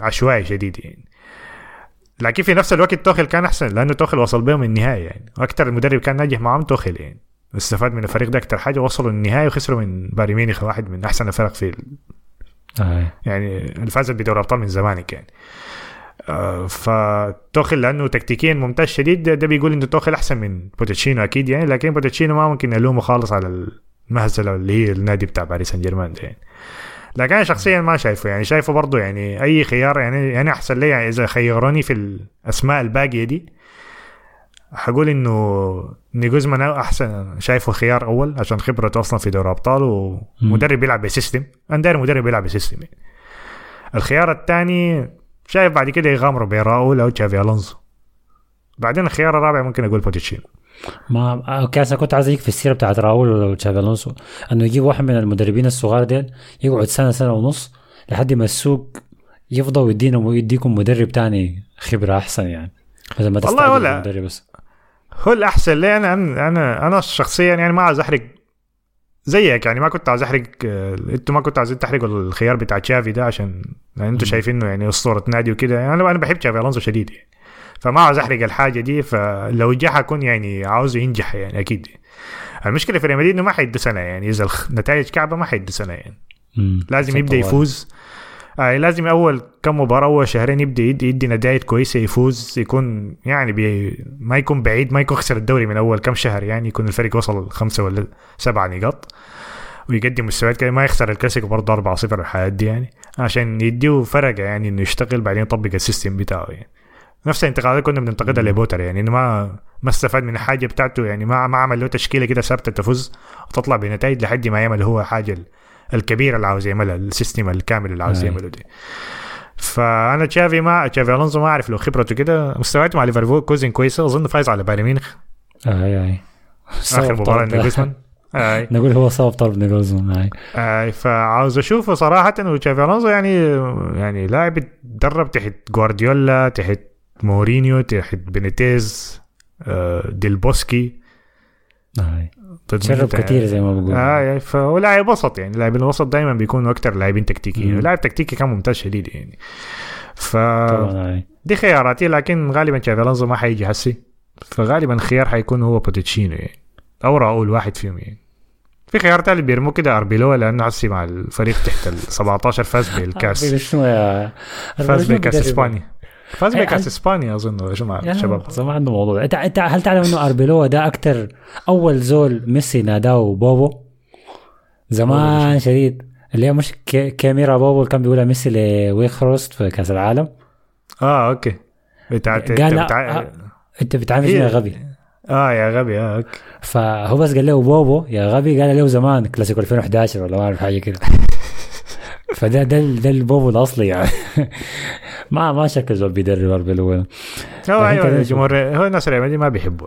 عشوائي شديد يعني لكن في نفس الوقت توخل كان أحسن لأنه توخل وصل بهم النهايه يعني وأكثر المدرب كان ناجح معهم توخل يعني استفاد من الفريق ده أكثر حاجة وصلوا النهايه وخسروا من بايرن ميونخ واحد من أحسن الفرق في آه. يعني اللي فازت بدوري ابطال من زمانك يعني آه، فتوخل لأنه تكتيكيا ممتاز شديد ده, بيقول إنه توخل أحسن من بوتشيتينو أكيد يعني لكن بوتشيتينو ما ممكن نلومه خالص على المهزله اللي هي النادي بتاع باريس سان جيرمان ده يعني لكن أنا شخصيا ما شايفه يعني شايفه برضه يعني أي خيار يعني يعني أحسن لي يعني إذا خيروني في الأسماء الباقية دي حقول إنه ناجلزمان أحسن شايفه خيار أول عشان خبرته أصلا في دوري ابطال ومدرب بيلعب بسيستم أنا داير مدرب بيلعب ب system. يعني. الخيار الثاني شايف بعد كده يغامروا براؤول أو تشابي ألونسو بعدين الخيار الرابع ممكن أقول بوتشيتينو ما okay أنا كنت عايز أجيك في السيرة بتاعت راؤول وتشابي ألونسو إنه يجيب واحد من المدربين الصغار ديل يقعد سنة سنة ونص لحد ما السوق يفضى ويدينا ويديكم مدرب تاني خبرة أحسن يعني. بدل ما والله ولا. المدرب بس. هو الأحسن لي أنا أنا أنا شخصيا يعني ما عايز أحرق زيك يعني ما كنت عايز أحرق آه، أنتوا ما كنتوا عايزين تحرقوا الخيار بتاع تشافي ده عشان أنتوا شايفينه يعني أسطورة نادي وكده. يعني أنا أنا بحب تشافي الونزو شديد يعني. فما عاوز أحرق الحاجة دي فلو جه حكون يعني عاوزه ينجح يعني أكيد المشكلة في ريال مدريد إنه ما حيدوه سنة يعني إذا النتائج كعبة ما حيدوه سنة يعني. لازم يبدأ. يفوز آه لازم أول كم مباراة أول شهرين يبدأ يدي, يدي نتائج كويسة يفوز يكون يعني بي ما يكون بعيد ما يكون خسر الدوري من أول كم شهر يعني يكون الفريق وصل خمسة ولا سبعة نقاط ويقدم مستويات كده ما يخسر الكلاسيكو برضه 4 0 الحياة دي يعني عشان يديه فرقة يعني إنه يشتغل بعدين يطبق ال system بتاعه يعني نفس الانتقادات كنا بننتقدها لبوتر يعني إنه ما ما استفاد من الحاجة بتاعته يعني ما ما عمل له تشكيلة كده ثابتة تفوز وتطلع بنتائج لحد ما يعمل هو حاجة الكبيرة اللي عاوز يعملها ال system الكامل اللي عاوز. يعمله دي. فأنا تشافي ما تشابي ألونسو ما أعرف لو خبرته كده مستوياته مع ليفركوزن كويسة أظن فايز على بايرن ميونخ. أي أي. آخر مباراة ناجلزمان أي. نقول هو صاب طلب ناجلزمان أي. أي فعاوز أشوفه صراحة انه تشابي ألونسو يعني يعني لاعب تدرب تحت جوارديولا تحت مورينيو تحت بينيتيز آه، ديل بوسكي آه. ميليتاو. كتير زي ما بقول آه فهو لاعب وسط يعني لاعبين الوسط دائما بيكونوا أكثر لاعبين تكتيكيين. لاعب تكتيكي كان ممتاز شديد يعني ف طبعا آه. دي خياراتي لكن غالبا تشابي ألونسو ما حيجي حسي فغالبا الخيار حيكون هو بوتشيتينو يعني أو راؤول واحد فيهم يعني في خيار تالت بيرموا كده أربيلو لأنه حسي مع الفريق تحت ال 17 فاز بالكاس فاز مدرب. إسبانيا فاز بكأس إسبانيا أظن يا الشباب شباب ما عنده موضوع. انت انت هل تعلم إنه أربيلو ده أكتر أول زول ميسي ناداه بوبو زمان شديد. اللي هي مش كاميرا بوبو اللي كان بيقولها ميسي لويخروست في كأس العالم. آه أوكي. بتاعت قال بتاع... آه. أنت بتعامل يا غبي. آه يا غبي آه أوكي. فهو بس قال له بوبو يا غبي قال له زمان كلاسيكو 2011 ولا ما أعرف حاجة كده. فده ده ده البوبو الأصلي يعني ما ما شكل زول بيدرب اربيلو هو لكن أيوه كان الجمهور هو الناس ريال مدريد ما بيحبوا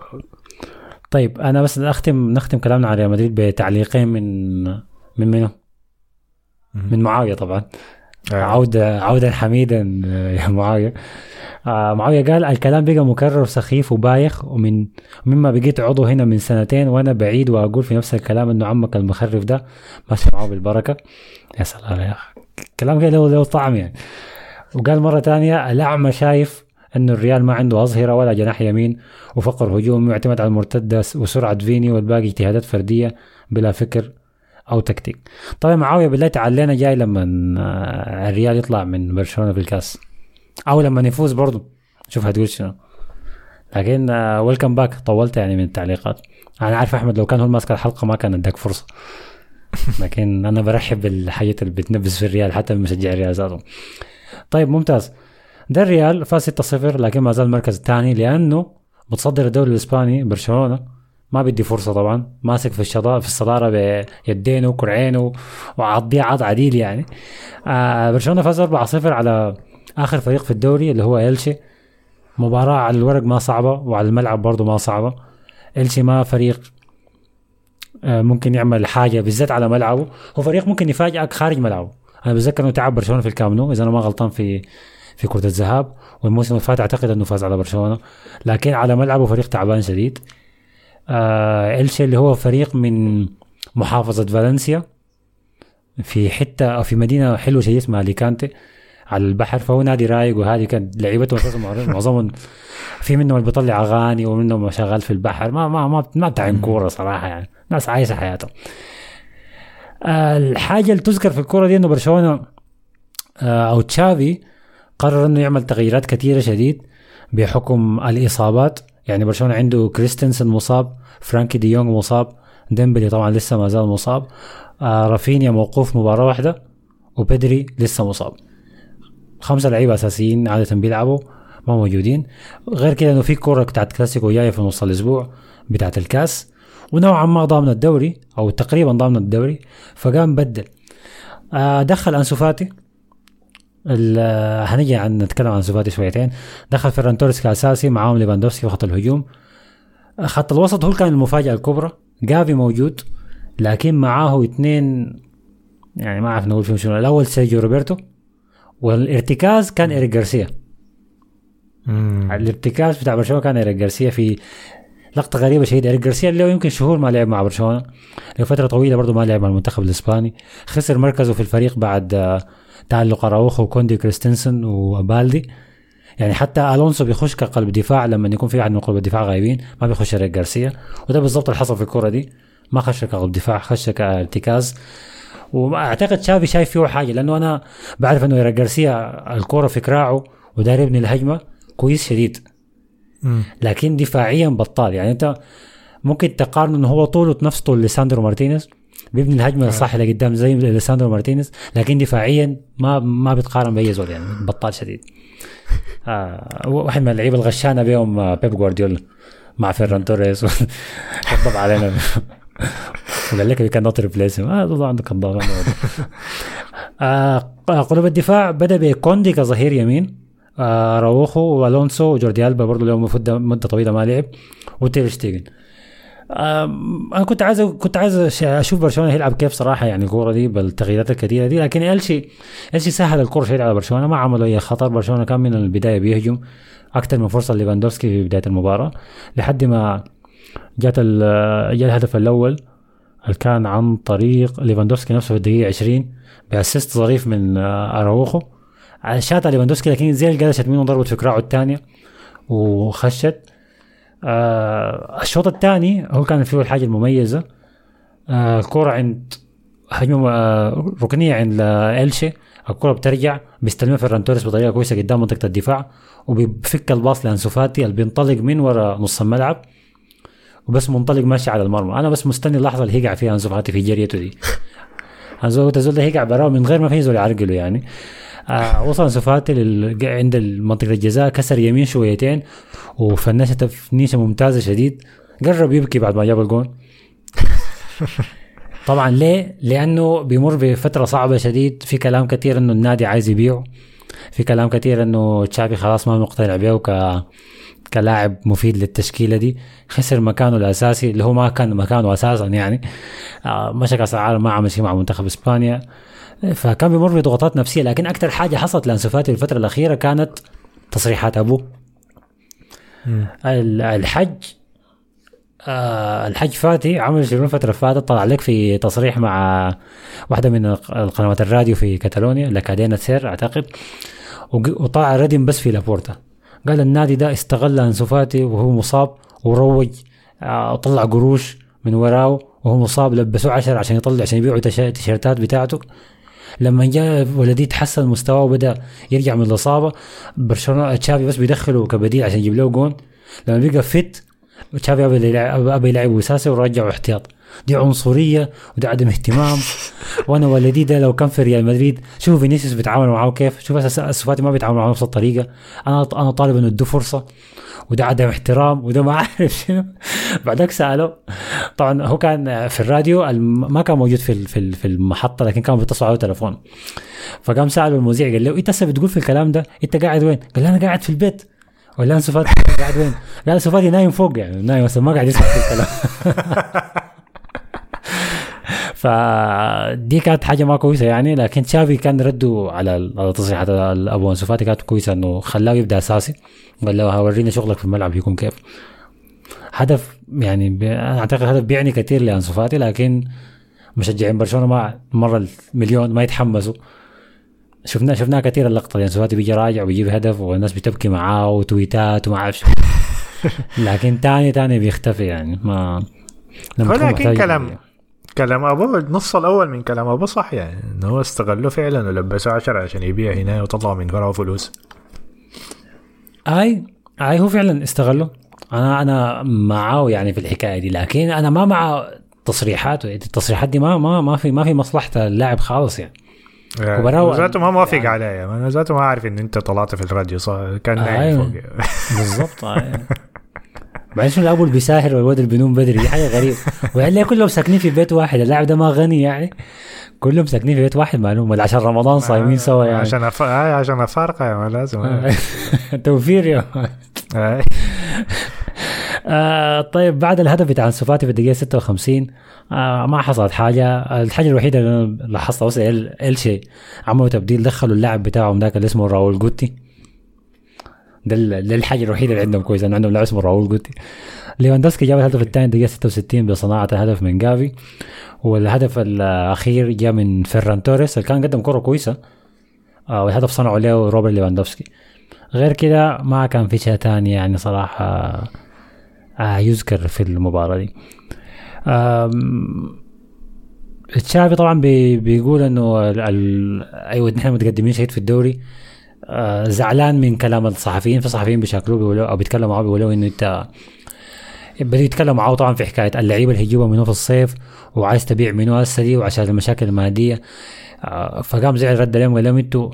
طيب أنا بس اختم نختم كلامنا عن ريال مدريد بتعليقين من من منو؟ من معاوية طبعا. عودة عودة حميدا آه، يا معاوية. آه معاوية قال الكلام بقى مكرر وسخيف وبايخ ومن مما بقيت عضو هنا من سنتين وأنا بعيد وأقول في نفس الكلام إنه عمك المخرف ده ما معه بالبركة. يا سلام يا أخي. كلام كده له طعم يعني. وقال مرة تانية الأعمى شايف إنه الريال ما عنده أظهرة ولا جناح يمين وفقر هجوم يعتمد على المرتدة وسرعة فيني والباقي اجتهادات فردية بلا فكر. أو تكتيك. طبعا معاوية بالله تعالينا جاي لما آه، الريال يطلع من برشلونة في الكاس. أو لما يفوز برضو. شوف هتقول شنو. لكن welcome back طولت يعني من التعليقات. أنا عارف أحمد لو كان هو ماسك الحلقة ما كان اداك فرصة. لكن أنا برحب بالحاجات اللي بتنبس في الريال حتى بمشجع الريال ذاته. طيب ممتاز. ده الريال فاز 6-0 لكن ما زال المركز الثاني لأنه متصدر الدوري الإسباني برشلونة. ما بدي فرصة طبعا. ماسك في الشضاء في الصدارة بيدينه وكرعينه وعضيه عض عديل يعني. آه برشلونة فاز 4-0 على آخر فريق في الدوري اللي هو إلشي. مباراة على الورق ما صعبة وعلى الملعب برضه ما صعبة. إلشي ما فريق آه، ممكن يعمل حاجة بالذات على ملعبه. هو فريق ممكن يفاجئك خارج ملعبه. أنا بتذكر إنه تعب برشلونة في الكامنو إذا أنا ما غلطان في في كرة الذهاب. والموسم اللي فات أعتقد إنه فاز على برشلونة. لكن على ملعبه فريق تعبان شديد. آه إلشي اللي هو فريق من محافظة فالنسيا. في حتة أو في مدينة حلوة شديد اسمها ليكانتي على البحر. فهو نادي رايق وهذه كانت لعيبته أساسا معظمهم. في منهم اللي بيطلع أغاني ومنهم شغال في البحر. ما ما ما ما كورة صراحة يعني. ناس عايشة حياتهم. آه، الحاجة اللي تذكر في الكورة دي إنه برشلونة آه، أو تشافي قرر إنه يعمل تغييرات كثيرة شديد بحكم الإصابات. يعني برشلونة عنده كريستنسن مصاب فرانكي دي يونغ مصاب ديمبلي طبعا لسه ما زال مصاب آه رافينيا موقوف مباراة واحدة وبيدري لسه مصاب. خمسة لعيبة أساسيين عادة بيلعبوا ما موجودين. غير كده إنه في كورة بتاعت كلاسيكو جاية في نص الأسبوع بتاعت الكاس ونوعا ما ضامن الدوري أو تقريبا ضامن الدوري فقام بدل. آه دخل أنسو فاتي هنجي عن نتكلم عن انسو فاتي شويتين. دخل فيران توريس كأساسي معاهم ليفاندوفسكي في خط الهجوم. خط الوسط هو اللي كان المفاجأة الكبرى. جافي موجود لكن معاه اثنين يعني ما أعرف نقول فيهم شنو. الأول سيرجيو روبرتو والارتكاز كان إيريك جارسيا. الارتكاز بتاع برشلونة كان إيريك جارسيا في لقطة غريبة شديدة. إيريك جارسيا اللي هو يمكن شهور ما لعب مع برشلونة. لفترة طويلة برضه ما لعب مع المنتخب الإسباني. خسر مركزه في الفريق بعد تألق اراوخو وكوندي كريستنسن وبالدي. يعني حتى ألونسو بيخش كقلب دفاع لما يكون في واحد من قلب الدفاع غايبين ما بيخش ايريك جارسيا وده بالضبط اللي حصل في الكرة دي. ما خش كقلب دفاع خش كارتكاز. وأعتقد شافي شايف فيه حاجة لأنه أنا بعرف إنه ايريك جارسيا الكوره في كراعه وداير يبني الهجمة كويس شديد. لكن دفاعيا بطال. يعني أنت ممكن تقارن انه هو طوله نفس طول ليساندرو مارتينيز. بيبني الهجمة الصح لقدام زي ليساندرو مارتينيز لكن دفاعيا ما ما بيتقارن بأي زول يعني بطال شديد. آه واحد من اللعيبة الغشانة بيهم آه، بيب جوارديولا مع فيران توريس. كذب علينا. وقال لك can not replace آه ده عنده كذاب آه قلوب الدفاع بدأ بكوندي كظهير يمين. آه راوخو والونسو وجوردي ألبا برضه لهم مدة طويلة ما لعب. وتير شتيجن. أنا كنت عايز كنت عايز أشوف برشلونة يلعب كيف صراحة يعني الكورة دي بالتغييرات الكثيرة دي لكن إلتشي إلشي سهل الكورة شديد على برشلونة. ما عملوا أي خطر. برشلونة كان من البداية بيهجم أكثر من فرصة ليفاندوفسكي في بداية المباراة لحد ما جات جاء الهدف الأول. اللي كان عن طريق ليفاندوفسكي نفسه في الدقيقة 20 بأسيست ظريف من آه، أراوخو. شاتها ليفاندوفسكي لكن زي اللي قلشت منه ضربت في كراعه الثانية وخشت. آه الشوط الثاني هو كان فيه الحاجة المميزة. آه الكرة عند هجمة آه ركنية عند إلشي. الكرة بترجع بيستلمها فيران توريس بطريقة كويسة قدام منطقة الدفاع وبيفك الباص لأنسو فاتي اللي بينطلق من ورا نص الملعب وبس منطلق ماشي على المرمى. أنا بس مستني اللحظة اللي هيقع فيها أنسو فاتي في جريته دي. تزول ده هيقع براه من غير ما في زول يعرقله يعني. آه وصل انسو فاتي لل... عند منطقه الجزاء كسر يمين شويتين وفنشها تفنيشه ممتازة شديد. قرب يبكي بعد ما جاب الجون. طبعا ليه؟ لأنه بيمر بفترة صعبة شديد. في كلام كثير إنه النادي عايز يبيعه. في كلام كثير إنه تشافي خلاص ما مقتنع بيه ك كلاعب مفيد للتشكيلة دي. خسر مكانه الأساسي اللي هو ما كان مكانه أساسا يعني. آه، مشى كأس العالم ما عمل شيء مع منتخب إسبانيا. فكان بيمر بضغوطات نفسية لكن أكثر حاجة حصلت لانسو فاتي الفترة الأخيرة كانت تصريحات أبوه. ال- الحج آه الحج فاتي عمل شنو الفترة اللي فاتت طلع لك في تصريح مع واحدة من الق- القنوات الراديو في كاتالونيا لكادينا سير أعتقد. وق- وطلع ردم بس في لابورتا. قال النادي ده استغل انسو فاتي وهو مصاب وروج آه طلع قروش من وراه وهو مصاب لبسوه عشر عشان يطلع عشان يبيعوا التيشيرتات بتاعته. لما جاء ولدي تحسن مستواه وبدأ يرجع من الإصابة برشلونة تشافي بس بيدخله كبديل عشان يجيب له جون. لما بقى فت تشافي ابى يلعب وساسي ورجعه احتياط. دي عنصرية وده عدم اهتمام. وأنا ولدي ده لو كان في ريال مدريد شوف فينيسيوس بيتعامل معاه كيف شوف اسفاتي ما بيتعامل معاه نفس الطريقة. أنا أنا طالب إنه ادوا فرصة. وده عدم احترام وده ما عارف شنو. بعدك ساله طبعا هو كان في الراديو ما كان موجود في في ال- في المحطة لكن كان بيتصل عليه تليفون فقام ساله المذيع قال له إنت هسه بتقول في الكلام ده إنت قاعد وين؟ قال له أنا قاعد في البيت. ولا أنسو قاعد وين؟ قال أنسو نايم فوق يعني نايم بس ما قاعد يسمع في الكلام. فدي كانت حاجة ما كويسة يعني لكن تشافي كان رده على تصريحات أبو أنسو فاتي كانت كويسة إنه خلاه يبدأ أساسي قال له هورينا شغلك في الملعب يكون كيف. هدف يعني ب- أعتقد هدف بيعني كثير لأنسو فاتي لكن مشجعين برشلونة ما مرة المليون ما يتحمسوا. شفنا شفناها كثير اللقطة دي انسو فاتي بيجي راجع ويجيب هدف والناس بتبكي معاه وتويتات وما أعرف. لكن تاني تاني بيختفي يعني ما لما ولكن كلام كلام ابوه النص الأول من كلام ابوه صح يعني إنه هو استغله فعلا ولبسه عشرة عشان يبيع هنا وتطلع من فرعه فلوس. أي أي هو فعلا استغله أنا أنا معاه يعني في الحكاية دي لكن أنا ما مع تصريحاته التصريحات دي ما ما ما في ما في مصلحة اللاعب خالص يعني. وبراو- ذاته ما موافق عليا أنا ذاته ما عارف إن أنت طلعت في الراديو صح؟ كان نايم أيوة. فوق. بالضبط آي. بعدين شنو الابو اللي بيساهر والولد اللي بينوم بدري؟ دي حاجة غريبة. وعليه كلهم ساكنين في بيت واحد؟ اللاعب ده ما غني يعني. كلهم ساكنين في بيت واحد معلوم. ولا عشان رمضان صايمين سوا يعني. عشان أف... آه عشان أفارقة يا لازم. توفير يا آه. آه طيب بعد الهدف بتاع أنسو فاتي في الدقيقة 56 آه ما حصلت حاجة. الحاجة الوحيدة اللي أنا لاحظتها بس إلتشي عملوا تبديل دخلوا اللاعب بتاعهم ذاك اللي اسمه راول جوتي. ده ده الحاجة الوحيدة اللي عندهم كويسة إنه عندهم لاعب اسمه راول جوتي. ليفاندوفسكي جاب الهدف الثاني دقيقة 66 بصناعة الهدف من جافي. والهدف الأخير جاء من فيران توريس اللي كان قدم كرة كويسة. آه والهدف صنعه له روبرت ليفاندوفسكي غير كده ما كان في شيء ثاني يعني صراحة آه يذكر في المباراة دي. تشافي طبعا بي بيقول إنه أيوه نحن متقدمين شديد في الدوري. زعلان من كلام الصحفيين. في صحفيين بيشاكلوه بيقولوا أو بيتكلموا معاه بيقولوا إنه انت بدوا يتكلموا معاه طبعا في حكاية اللعيبه اللي هيجيبها منه في الصيف وعايز تبيع منه هسه دي وعشان المشاكل المادية. آه فقام زعل رد عليهم قال لهم أنتوا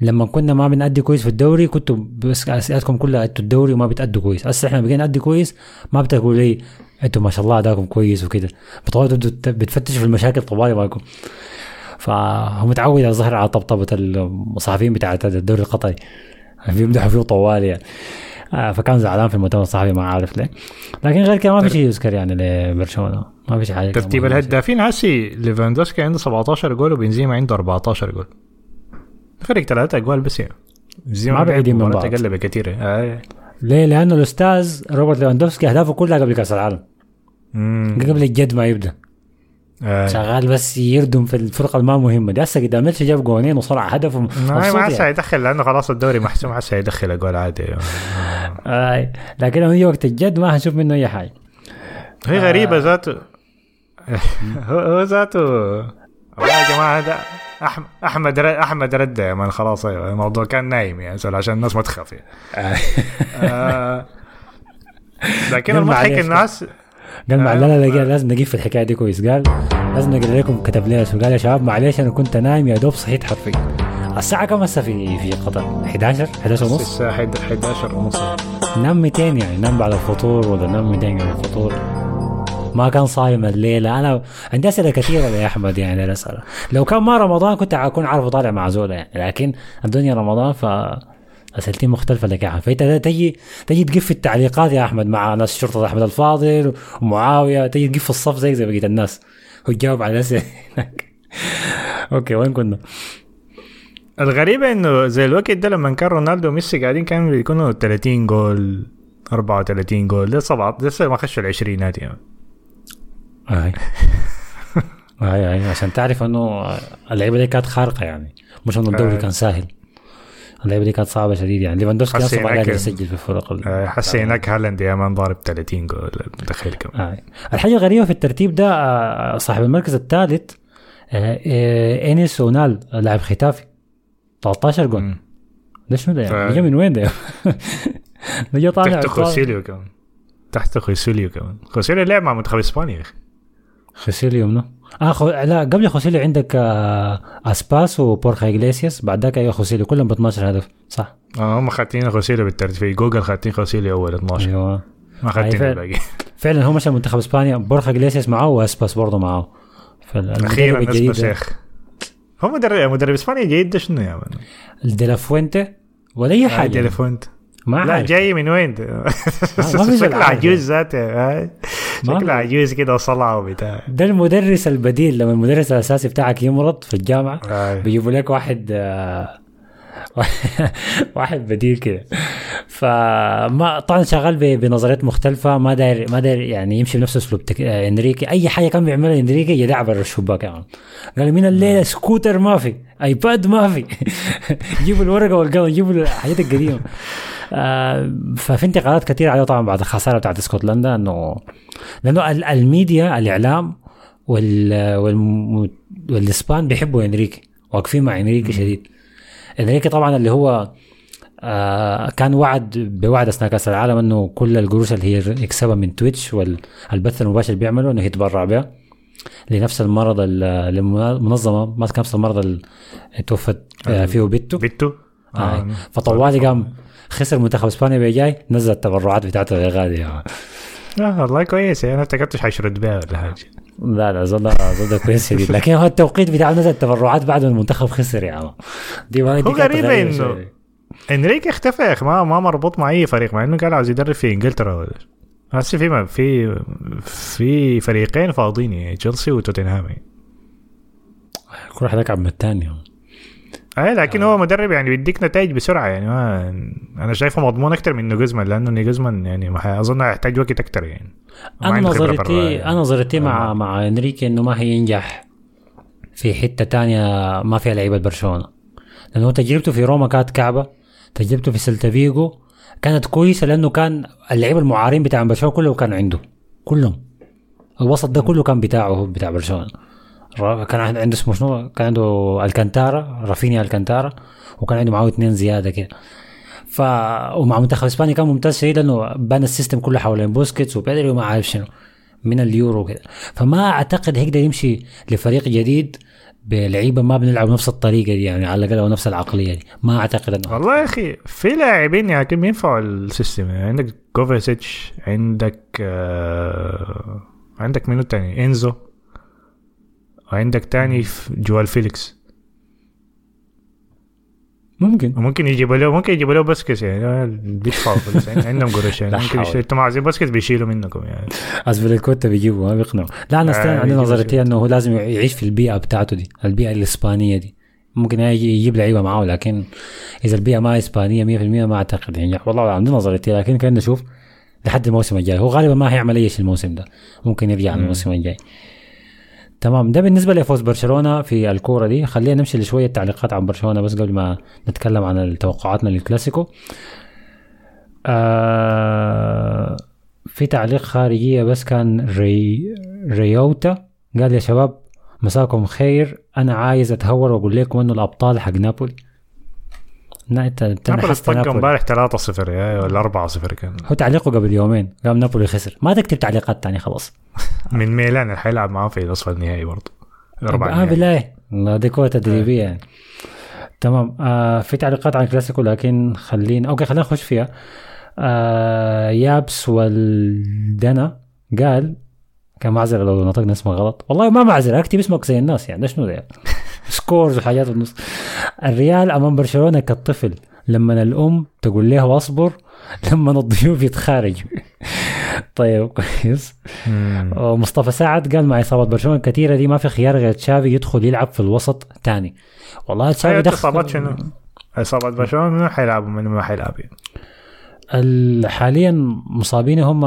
لما كنا ما بنأدي كويس في الدوري كنتوا بس أسئلتكم كلها أنتوا الدوري وما بتأدوا كويس. هسه إحنا بقينا نأدي كويس ما بتقولوا لي أنتوا ما شاء الله أداكم كويس وكده. بتقعدوا بتفتشوا في المشاكل طوالي معكم فهو متعود على الظهر على طبطبة الصحفيين بتاعت الدوري القطري بيمدحوا فيه طوال يعني آه، فكان زعلان في المؤتمر الصحفي ما عارف ليه لكن غير كده ما في شيء يذكر يعني لبرشلونة ما في شيء حاجة ترتيب. الهدافين هسي ليفاندوفسكي عنده 17 جول وبنزيما عنده 14 جول فرق ثلاثة أجوال بس يعني بنزيما ما بعيدين من بعض. أقل بكثير آه. ليه؟ لأنه الأستاذ روبرت ليفاندوفسكي اهدافه كلها قبل كأس العالم مم. قبل الجد ما يبدأ آه. شغال بس يردم في الفرقة الما مهمة دي هسه قدام إلتشي جاب جونين وصنع هدف ما ما يعني. عسى يدخل لأنه خلاص الدوري محسوم عسى يدخل اجوال عادي آه. لكن يجي وقت الجد ما حنشوف منه أي حاجة هي غريبة ذاته هو هو ذاته والله يا جماعة هذا احمد أحمد رد أحمد رد يا مان خلاص أيوه الموضوع كان نايم يعني عشان الناس ما تخاف يعني. آه. لكن قال المضحك. الناس قال آه. لا لا لا لازم نجيب في الحكاية دي كويس. قال لازم نقرأ لكم كتب لي قال يا شباب معلش أنا كنت نايم يا دوب صحيت حرفيا. الساعة كم هسه في في قطر؟ 11 11 ونص؟ الساعة 11 ونص. نام 200 يعني نام بعد الفطور ولا نام 200 قبل الفطور. ما كان صايم الليلة. أنا عندي أسئلة كثيرة يا أحمد يعني الأسئلة لو كان ما رمضان كنت أكون عارف أطالع مع زولا يعني. لكن الدنيا رمضان ف اسئلتي مختلفة لك يا فأنت تجي تجي تقف في التعليقات يا أحمد مع ناس شرطة أحمد الفاضل ومعاوية. تجي تقف في الصف زي زي بقية الناس. وتجاوب على الأسئلة هناك. أوكي وين كنا؟ الغريبة إنه زي الوقت ده لما كان رونالدو وميسي قاعدين كانوا بيكونوا 30 جول 34 جول. ده 7 لسه ما خشوا العشرينات يعني. اي اي اي عشان تعرف إنه اللعيبة دي كانت خارقة يعني. مش إنه الدوري آه. كان سهل اللعيبه دي كانت صعبة شديد يعني ليفاندوفسكي أصلا قاعد يسجل في الفرق ال- آه، حسي هناك هالاند يا man ضارب 30 جول تخيل كم آه. الحاجة الغريبة في الترتيب ده آه، صاحب المركز الثالث انيس اونال لاعب ختافي 13 جول مم. ده شنو ده ف- يعني؟ جا من وين ده؟ ده جا طالع تحت. خوسيليو كمان تحت خوسيليو كمان خوسيليو لعب مع منتخب إسبانيا يا أخي خوسيليو منو؟ آه خو... لا قبل خوسيليو عندك آه اسباس وبورخا ايجليسياس بعد ذاك أيوه خوسيليو كلهم ب 12 هدف صح؟ آه هم خاتين خوسيليو بالترتيب. في جوجل خاتين خوسيليو أول 12 أيوه. ما خاتين الباقي. فعلا هو مشى منتخب إسبانيا بورخا اجليسياس معاه وأسباس برضه معاه. أخيرا نسبة ده، شيخ. هو مدرب مدرب إسبانيا جيد ده شنو يا man؟ ديلافوينتي ولا أي آه، حاجة. ديلافونت ما لا عارف. جاي من وين؟ ما في شكله. عجوز ذاته. آه. شكله. عجوز كده وصلع وبتاع. ده المدرس البديل لما المدرس الأساسي بتاعك يمرض في الجامعة آه. بيجيبوا لك واحد آه، واحد بديل كده. فما طبعا شغال بنظريات مختلفة ما داير ما داير يعني يمشي بنفس أسلوب تك... آه، إنريكي. أي حاجة كان بيعملها إنريكي يدعى برا الشباك يعني قال من الليلة سكوتر ما في؟ iPad ما في. جيبوا الورقة والقلم جيبوا الحاجات القديمة. آه ففي انتقادات كثيرة عليه طبعا بعد الخسارة بتاعت اسكتلندا إنه لأنه ال- الميديا الإعلام وال والم... والإسبان بيحبوا إنريكي واقفين مع إنريكي شديد. إنريكي طبعا اللي هو آه كان وعد بوعد أثناء كأس العالم إنه كل القروش اللي هي يكسبها من تويتش والبث المباشر اللي بيعمله إنه يتبرع بها لنفس المرض ال- المنظمه ماسكه نفس المرض اللي توفت آه، فيه بتو. بتو؟ آه. فطوالي قام خسر منتخب إسبانيا بيجاي نزل التبرعات بتاعته يا غالي يعني. آه والله كويس. أنا افتكرت حيشرد بها ولا حاجة. لا لا زود زود كويس شديد لكن هو التوقيت بتاع نزل التبرعات بعد ما المنتخب خسر يا عم. دي ما هو إنه- شوية. إنريكي اختفى. يا أخي ما ما مربوط مع أي فريق مع إنه قال عاوز يدرب في إنجلترا. هسه في في في فريقين فاضيين يعني تشيلسي وتوتنهام. يعني. كل واحد يلعب من الثاني اي لكن هو مدرب يعني بيديك نتائج بسرعة يعني ما أنا شايفه مضمون أكثر من نيجوزمان لأنه نيجوزمان يعني أظن هيحتاج وقت أكثر يعني. أنا نظرتي يعني. أنا نظرتي مع مع إنريكي إنه ما هينجح في حتة تانية ما فيها لعيبة برشلونه لأنه تجربته في روما كانت كعبة تجربته في سيلتا فيجو كانت كويسة لأنه كان اللعيبة المعارين بتاع برشلونه كلهم كانوا عنده كلهم. الوسط ده كله كان بتاعه بتاع برشلونة. كان عنده اسمه شنو؟ كان عنده الكانتارا رافينيا الكانتارا وكان عنده معاه اثنين زيادة كده. ف ومع منتخب إسبانيا كان ممتاز شديد لأنه بنى ال system كله حوالين بوسكيتس وبيدري وما عارف شنو من اليورو كده. فما أعتقد هيقدر يمشي لفريق جديد بلعيبة ما بتلعب نفس الطريقة دي يعني على الأقل نفس العقلية دي. ما أعتقد إنه. والله يا أخي في لاعبين يعني بينفعوا ال system. يعني عندك كوفاسيتش عندك آه عندك منو تاني؟ إنزو. وعندك تاني في جواو فيليكس. ممكن. وممكن يجيبوا له ممكن يجيبوا له بوسكيتس يعني. آه، بيدفعوا فلوس يعني عندهم قروش يعني. ممكن أنتوا عايزين بوسكيتس بيشيلوا منكم يعني. أزبليكويتا بيجيبوا ما بيقنعوا. لا أنا آه، عندي نظريتي إنه هو لازم يعيش في البيئة بتاعته دي البيئة الإسبانية دي. ممكن يجي يجيب لعيبة معاه لكن إذا البيئة ما إسبانية 100% ما أعتقد ينجح والله عندي نظريتي لكن كان نشوف لحد الموسم الجاي. هو غالبا ما هيعمل أي شيء الموسم ده. ممكن يرجع الموسم الجاي. تمام. ده بالنسبة لفوز برشلونة في الكورة دي. خلينا نمشي لشوية تعليقات عن برشلونة بس قبل ما نتكلم عن توقعاتنا للكلاسيكو. آه في تعليق خارجية بس كان ري ريوتا قال يا شباب مساكم خير. أنا عايز أتهور وأقول لكم إنه الأبطال حق نابولي. نابولي نحست طق نابولي امبارح 3-0 يا ولا 4-0 كان. هو تعليقه قبل يومين قام نابولي خسر. ما تكتب تعليقات تانية خلاص. من ميلان اللي حيلعب معاه في نصف النهائي برضه ربع آه. بالله. دي كوره تدريبية يعني. تمام. آه في تعليقات عن الكلاسيكو لكن خلينا okay خلينا نخش فيها. آه يابس والدنا قال كان معذر لو نطقنا اسمه غلط. والله ما معذر أكتب اسمك زي الناس يعني ده شنو underscores وحاجات النص الريال أمام برشلونة كالطفل. لما الأم تقول له اصبر لما الضيوف يتخارجوا طيب كويس. مم. ومصطفى سعد قال مع إصابة برشلونة الكثيره دي ما في خيار غير تشافي يدخل يلعب في الوسط تاني. والله تشافي هي دخل إصابات شنو؟ إصابات برشلونة منو حيلعبوا منو ما حيلعب يعني. ال- حاليا مصابين هم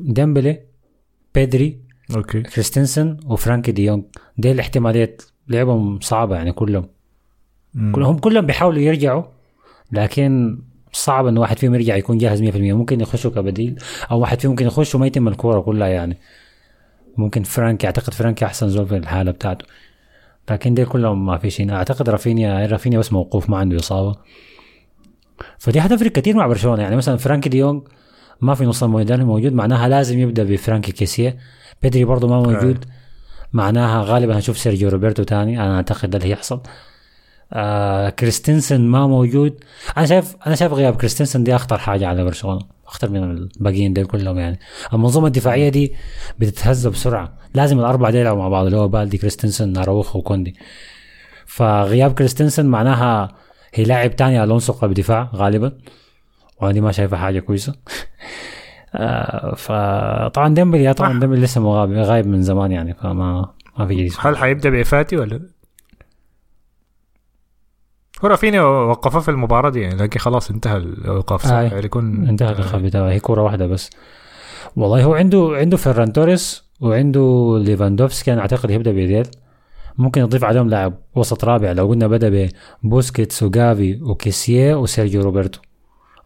ديمبلي بيدري okay. كريستنسن وفرانكي دي يونغ دي الاحتماليات لعبهم صعبة يعني كلهم. مم. كلهم كلهم بيحاولوا يرجعوا لكن صعب إن واحد فيهم يرجع يكون جاهز 100% ممكن يخشوا كبديل أو واحد فيهم ممكن يخش وما يتم الكورة كلها يعني. ممكن فرانكي أعتقد فرانكي أحسن زول في الحالة بتاعته. لكن دي كلهم ما في شيء. أعتقد رافينيا رافينيا بس موقوف ما عنده إصابة. فدي حتفرق كثير مع برشلونة. يعني مثلا فرانكي ديونج ما في نص الميدان موجود معناها لازم يبدأ بفرانكي كيسيه. بيدري برضه ما موجود. معناها غالبا هنشوف سيرجيو روبرتو تاني. أنا أعتقد ده اللي هيحصل. آه كريستنسن ما موجود. أنا شايف أنا شايف غياب كريستنسن دي أخطر حاجة على برشلونة أخطر من الباقيين دول كلهم يعني. المنظومة الدفاعية دي بتتهز بسرعة. لازم الاربعه دي يلعبوا مع بعض اللي هو بالدي كريستنسن أراوخو وكوندي. فغياب كريستنسن معناها هي لاعب تاني ألونسو قلب دفاع غالبا. وأنا ما شايفها حاجة كويسة. فطبعا ديمبلي طبعا ديمبلي لسه مغاب غايب من زمان يعني فما ما في جديد هل حيبدأ بافاتي ولا؟ هو رافينيا وقفه في المباراة دي يعني لكن خلاص انتهى الإيقاف صح؟ آه. يعني يكون انتهى الخط بتاعه. هي كوره واحدة بس. والله هو عنده عنده فيران توريس وعنده ليفاندوفسكي أنا أعتقد يبدا بريال ممكن نضيف عليهم لاعب وسط رابع لو قلنا بدأ ببوسكيتس وجافي وكيسيه وسيرجيو روبرتو.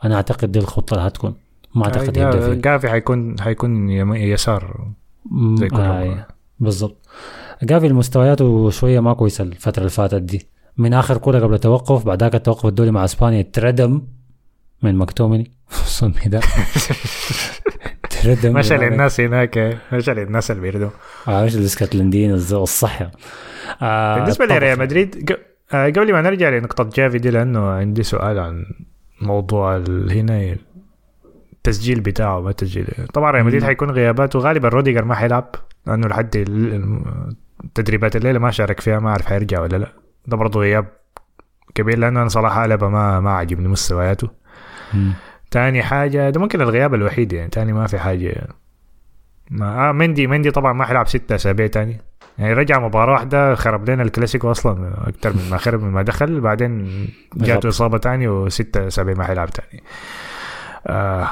أنا أعتقد دي الخطة اللي هتكون. ما أعتقد يبدأ فيها جافي حيكون حيكون يسار زي كل آه مرة. بالضبط. جافي المستويات شوية ما كويسه الفترة اللي فاتت دي. من آخر كورة قبل التوقف بعد ذاك التوقف الدولي مع إسبانيا تردم. من مكتومني. صمي ده. تردم. مشى للناس هناك مشى للناس اللي بيردوا عارف الاسكتلنديين الز- الصحة آه بالنسبة. لريال مدريد آه، قبل ما نرجع لنقطة جافي دي لأنه عندي سؤال عن موضوع هنا التسجيل بتاعه ما التسجيل طبعا ريال مدريد. حيكون غياباته غالبا روديجر ما حيلعب لأنه لحد ال- التدريبات الليلة ما شارك فيها ما أعرف حيرجع ولا لا ده برضه غياب كبير لأنه أنا صراحة ألابا ما ما عجبني مستوياته. تاني حاجة ده ممكن الغياب الوحيد يعني تاني ما في حاجة ما آه مندي مندي طبعا ما حيلعب ستة أسابيع تاني يعني رجع مباراة واحدة خرب لنا الكلاسيكو أصلا أكتر من ما خرب من ما دخل بعدين. جاته إصابة تاني وستة أسابيع ما حيلعب تاني آه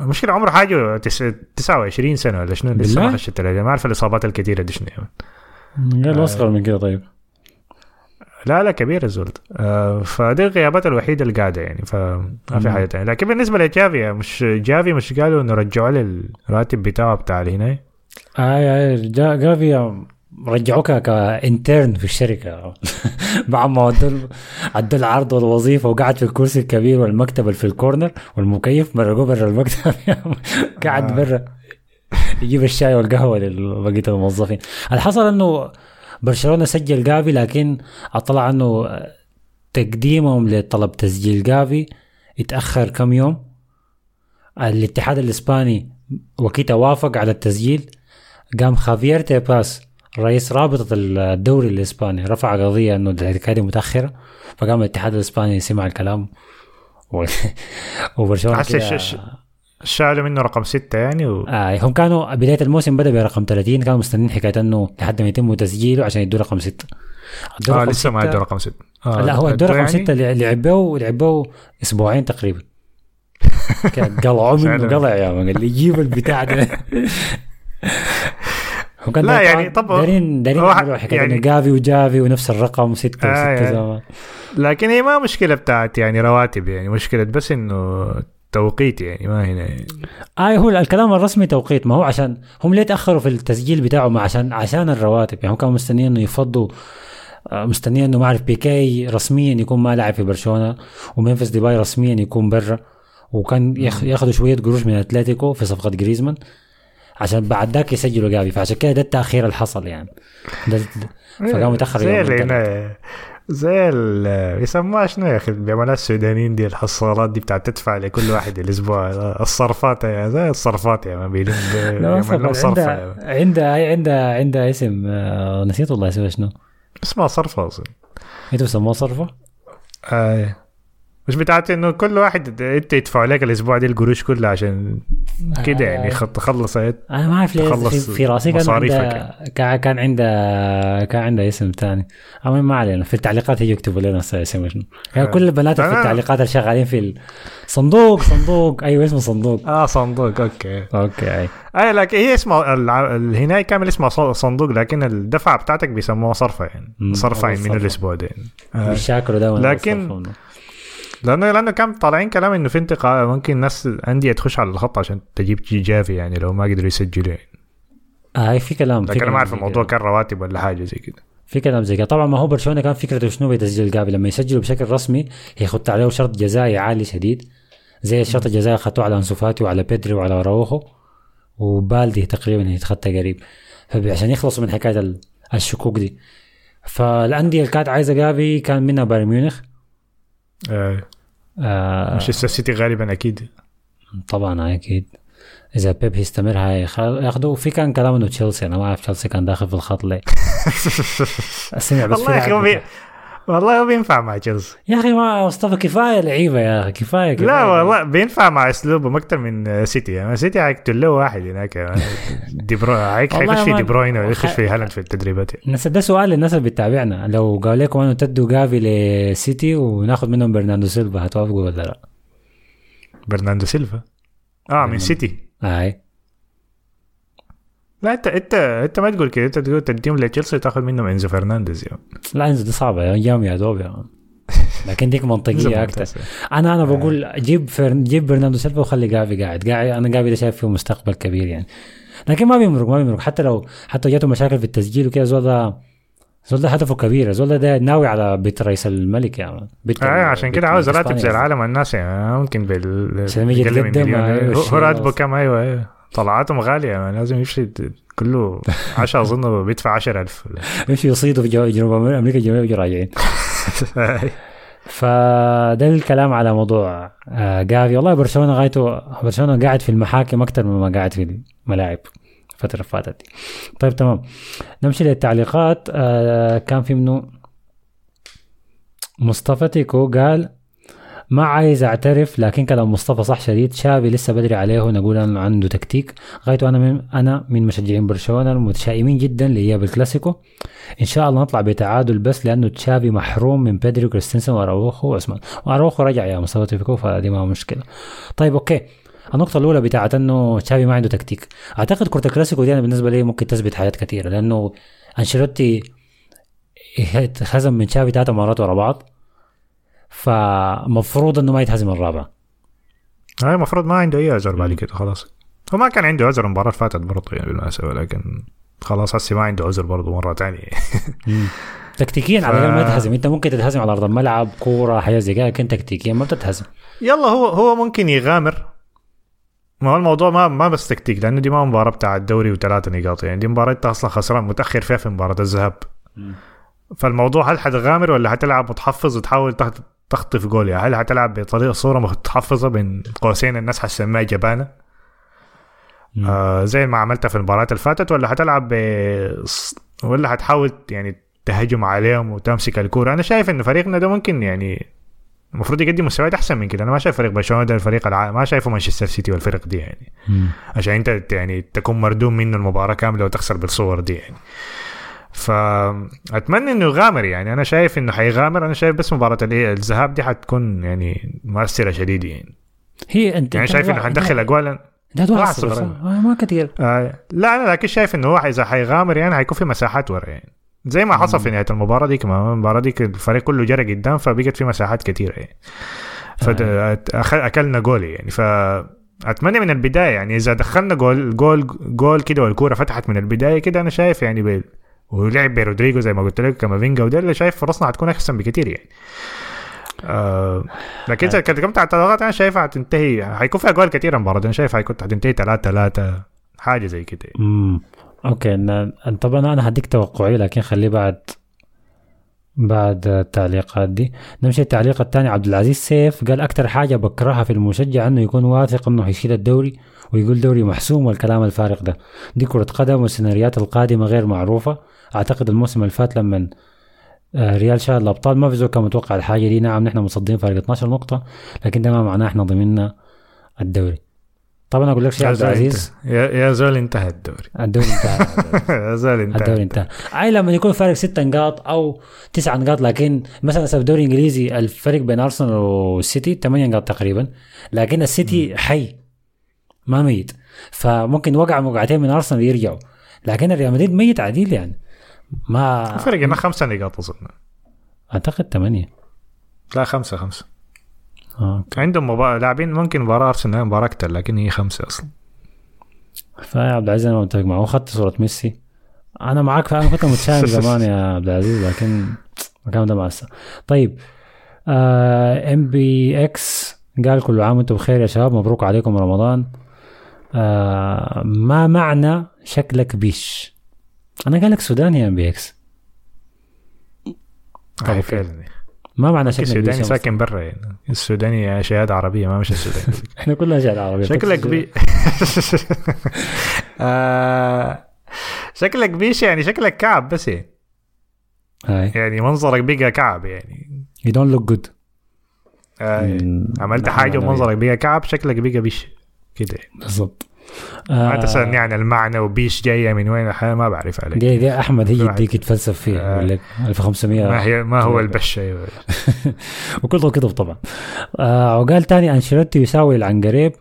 المشكلة عمره حاجة تس... 29 سنة ولا شنو لسه ما بالله؟ خش التلاته ما أعرف الإصابات الكثيرة دي شنو يعني. قال أصغر من كده طيب لا لا كبير الزول آه فدي الغيابات الوحيدة اللي قاعدة يعني فما في مم. حاجة تانية لكن بالنسبة لجافي مش جافي مش قالوا إنه رجعوا له الراتب بتاعه بتاع هنا اي اي جا- جافي رجعوك كانترن في الشركة. بعد ما ادوا العرض والوظيفة وقعد في الكرسي الكبير والمكتب اللي في الكورنر والمكيف مرقوه برا المكتب. قاعد آه. برا. يجيب الشاي والقهوة لبقية الموظفين. الحصل إنه برشلونة سجل جافي لكن أطلع إنه تقديمهم لطلب تسجيل جافي اتأخر كم يوم. الاتحاد الإسباني وكيتا وافق على التسجيل. قام خافير تيباس رئيس رابطة الدوري الإسباني رفع قضية إنه الحكاية متأخرة فقام الاتحاد الإسباني سمع الكلام و... وبرشلونة كده- شالوا منه رقم ستة يعني و... آه هم كانوا بداية الموسم بدأ برقم 30 كانوا مستنيين حكاية إنه لحد ما يتم تسجيله عشان يدوا رقم 6 آه لسه ما ادوا رقم ستة. آه لا هو ادوا رقم يعني 6 لعبوه لعبوه أسبوعين تقريبا. قلعوا منه. قلع يا مان قال لي جيب البتاع ده. وكان لا يعني طبعاً طب- دارين دارين يعملوا حكاية يعني- جافي وجافي ونفس الرقم ستة آه، وستة يعني. زمان. لكن هي ما مشكلة بتاعت يعني رواتب يعني مشكلة بس إنه توقيت يعني ما هنا. يعني. آه هو الكلام الرسمي توقيت ما هو عشان هم ليه تأخروا في التسجيل بتاعه ما عشان عشان الرواتب. يعني هم كانوا مستنيين إنه يفضوا آه، مستنيين إنه ما أعرف بيكيه رسميا يكون ما لاعب في برشلونة وممفيس ديباي رسميا يكون برا. وكان ياخ- ياخذوا شوية قروش من أتلتيكو في صفقة جريزمان. عشان بعد ذاك يسجلوا جافي فعشان كده ده التأخير اللي حصل يعني. ده فقاموا يتاخروا زي اللي زي يسموها شنو يا أخي؟ اللي بيعملها السودانيين دي الحصالات دي بتاعت تدفع لكل واحد الأسبوع. الصرفات يا زي الصرفات يا ما بيلم لا بيعمل لهم صفر صرفة. عندها. عندها عندها اسم آه، نسيت والله اسمها شنو. اسمها صرفة أصلا. أنتوا بسموها صرفة؟ آه. مش بتاعت إنه كل واحد إنت يدفع لك الأسبوع دي القروش كلها عشان كده يعني خط- تخلص أنا ما أعرف ليه في, راسي كان عندها كان عندها كان عندها اسم ثاني. المهم ما علينا. في التعليقات هي يكتبوا لنا اسم شنو يعني آه. كل البنات في أنا- التعليقات اللي شغالين في الصندوق صندوق أيوه اسمه صندوق. آه صندوق. okay. okay أي. اي لكن هي الع- الهناية كامل اسمها ص- صندوق لكن الدفعة بتاعتك بيسموها صرفه يعني صرفه يعني من. الأسبوع ده يعني. آه. بيشاكلوا دائما لكن- لأنه لأنه كان طالعين كلام إنه في انتقال ممكن ناس انديه تخش على الخط عشان تجيب جافي يعني لو ما قدروا يسجلوا يعني. هاي في كلام في لكن أنا كلام ما اعرف الموضوع. كان رواتب ولا حاجة زي كده في كلام زي كده طبعا ما هو برشلونة كان فكرته شنو بتسجيل جافي؟ لما يسجلوا بشكل رسمي هيخط عليه شرط جزائي عالي شديد. زي الشرط الجزائي خطوه على أنسو فاتي وعلى بيدري وعلى أراوخو وبالدي تقريبا هيتخطى قريب. فعشان يخلصوا من حكاية ال- الشكوك دي. فالأندية اللي كانت عايزة جافي كان منها بايرن ميونخ. آه. آه. مانشستر سيتي غالبا أكيد. طبعا أكيد. إذا بيب هيستمر هياخذوا وفي كان كلام إنه تشيلسي. أنا ما أعرف تشيلسي كان داخل في الخط ليه. بس والله يا أخي والله هو بينفع مع تشيلسي. يا أخي ما مصطفى كفاية لعيبة يا أخي كفاية, كفاية. لا والله بينفع مع اسلوبه أكثر من سيتي. يعني سيتي هيقتل له واحد هناك. دي برو... حيخش في دي بروين ولا يخش في هالاند في التدريبات. يعني. الناس ده سؤال للناس اللي بتتابعنا. لو قال لكم انه تدوا جافي لسيتي وناخذ منهم برناردو سيلفا هتوافقوا ولا لا؟ برناردو سيلفا؟ آه من سيتي. هاي. لا انت انت انت ما تقول كده. انت تقول تديهم لتشيلسي تاخذ منهم إنزو فرنانديز يعني لا إنزو دي صعبة يا. أيام يا دوب يا. لكن ديك منطقية أكثر. أنا أنا بقول جيب فرن جيب برناردو سيلفا وخلي جافي قاعد. قاعد أنا جافي ده شايف فيه مستقبل كبير يعني. لكن ما بيمرق ما بيمرق. حتى لو حتى جاته مشاكل في التسجيل وكذا زول ده زول ده هدفه كبير. زول ده, ناوي على بيت رئيس الملك يعني بيت آه عشان كده عاوز راتب زي. العالم الناس يعني ممكن بال عشان يجي يتقدم،. أيوة، هو- راتبه. كم أيوه أيوه. طلعاتهم غالية يعني لازم يمشي كله 10 أظن بيدفع 10000 يمشي يصيدوا في جنوب أمريكا الجنوبيه ويجوا راجعين. فده الكلام على موضوع آه، جافي. والله برشلونة غايته برشلونة قاعد في المحاكم أكثر مما قاعد في الملاعب الفترة اللي فاتت دي. طيب تمام. نمشي للتعليقات. آه، كان في منه مصطفى تيكو قال ما عايز أعترف لكن كلام مصطفى صح شديد. شافي لسه بدري عليه نقول انه عنده تكتيك. غايته أنا من أنا من مشجعين برشلونة المتشائمين جدا لإياب الكلاسيكو. إن شاء الله نطلع بتعادل بس لأنه تشافي محروم من بيدري وكريستنسن وأراوخو وعثمان. وأراوخو رجع يا مصطفى تيك وفدي ما مشكلة. طيب okay. النقطة الأولى بتاعت إنه تشافي ما عنده تكتيك، أعتقد كرة الكلاسيكو دي أنا بالنسبة لي ممكن تثبت حاجات كثيرة لأنه أنشيلوتي هزم من تشافي ثلاث مرات ورا بعض. فمفروض إنه ما يتهزم الرابعة هاي المفروض ما عنده أي عذر بعد كده خلاص. هو ما كان عنده عذر المباراة اللي فاتت برضه يعني بالمناسبة لكن خلاص هسه ما عنده عذر برضه مرة ثانية تكتيكيا على الأقل ما تتهزم أنت ممكن تتهزم على أرض الملعب كورة حاجة زي كده لكن تكتيكيا ما بتتهزم. يلا هو هو ممكن يغامر. ما هو الموضوع ما ما بس تكتيك لأنه دي ما مباراة بتاع الدوري وثلاثة نقاط. يعني دي مباراة أنت أصلا خسران متأخر فيها في مباراة الذهاب. فالموضوع هل حتغامر ولا حتلعب متحفظ وتحاول تخطف جول يعني هل حتلعب بطريقة صورة متحفظة بين قوسين الناس حتسميها جبانة؟ آه زي ما عملتها في المباريات اللي فاتت ولا حتلعب ب... ولا حتحاول يعني تهجم عليهم وتمسك الكورة؟ أنا شايف انه فريقنا ده ممكن يعني المفروض يقدم مستويات أحسن من كده. أنا ما شايف فريق برشلونة ده الفريق الع... ما شايفه مانشستر سيتي والفرق دي يعني. عشان أنت يعني تكون مردوم منه المباراة كاملة وتخسر بالصور دي يعني. فأتمنى إنه يغامر يعني أنا شايف إنه حيغامر. أنا شايف بس مباراة ال- الذهاب دي حتكون يعني مؤثرة شديد يعني. هي أنت يعني شايف إنه حندخل أجوال ده واحد صفر. صح؟ آه، ما كثير آه لا أنا لكن شايف إنه هو إذا حيغامر يعني حيكون في مساحات ورا يعني. زي ما حصل في نهاية المباراة دي كمان المباراة دي الفريق كله جرى قدام فبقت في مساحات كثيره يعني. فاكلنا جول يعني. ف اتمنى من البداية يعني إذا دخلنا جول جول جول كده والكورة فتحت من البداية كده أنا شايف يعني ولعب برودريجو زي ما قلت لك كامافينجا وده اللي شايف فرصنا حتكون أحسن بكثير يعني. آه لكن اذا تكلمت عن التدرجات أنا شايفها حتنتهي حيكون فيها جوال كثير المباراة أنا شايف حيكون حتنتهي 3 3 حاجة زي كده. امم okay إن- طبعا أنا هديك توقعي لكن خليه بعد بعد التعليقات دي. نمشي التعليق الثاني. عبد العزيز سيف قال أكثر حاجة بكرهها في المشجع إنه يكون واثق إنه حيشيل الدوري ويقول دوري محسوم والكلام الفارغ ده. دي كرة قدم والسيناريوهات القادمة غير معروفة. أعتقد الموسم اللي فات لما آه، ريال شال الأبطال ما في زول كان متوقع الحاجة دي. نعم نحن مصدين فرق 12 نقطة لكن ده ما معناه إحنا ضمننا الدوري. طبعا أقول لك شيء عبد العزيز. يا زول انتهى الدوري. الدوري انتهى. يا زول انتهى الدوري انتهى. أي لما يكون فارق ست نقاط أو تسع نقاط لكن مثلا في الدوري الإنجليزي الفرق بين أرسنال والسيتي ثمانية نقاط تقريبا لكن السيتي حي ما ميت. فممكن وقع وقعتين من أرسنال يرجعوا لكن الريال مدريد ميت عديل يعني. ما فرق هنا خمسة نقاط أظن. أعتقد ثمانية. لا خمسة خمسة. آه عندهم مباراة لاعبين ممكن مباراة أرسنال مباراة أكثر لكن هي خمسة أصلا. فيا عبد العزيز أنا متفق معه. اخذت صورة ميسي. أنا معاك أنا كنت متشائم زمان يا عبد العزيز لكن الكلام ده معسى طيب ام بي إكس قال كل عام وأنتم بخير يا شباب مبروك عليكم رمضان. آه ما معنى شكلك بيش؟ أنا قال لك سوداني يا ام بي إكس. هاي فعلا. ما معنى شكلك السوداني ساكن برا يعني. السوداني شهادة عربية ما مش السوداني؟ إحنا كلنا شهادة عربية. شكلك بي آه، شكلك بيش يعني شكلك كعب بس يعني. هاي. يعني منظرك بقى كعب يعني. You don't look good. آه، مم، عملت حاجة أنا ومنظرك بقى كعب شكلك بقى بيش كده. يعني. بالضبط ما آه، تسألني عن المعنى وبيش جاية من وين الحياة ما بعرف عليك. دي دي أحمد هي. يديك يتفلسف فيها آه. يقول لك 1500 ما هي ما هو البش. أيوة. وكله كذب طبعا. آه وقال تاني أنشيلوتي يساوي العنقريب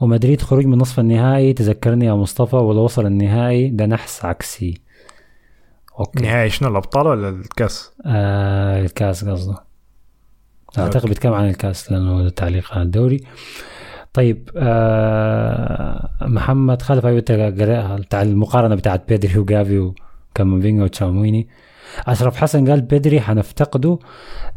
ومدريد خروج من نصف النهائي. تذكرني يا مصطفى ولو وصل النهائي؟ ده نحس عكسي. okay. نهائي شنو الأبطال ولا الكاس؟ آه الكاس قصده. أعتقد بيتكلم عن الكاس لأنه تعليق على الدوري. طيب آه محمد خلف أيوه تقرأ- بتاع المقارنة بتاعت بيدري وجافي وكامافينجا وتشاوميني. أشرف حسن قال بيدري حنفتقده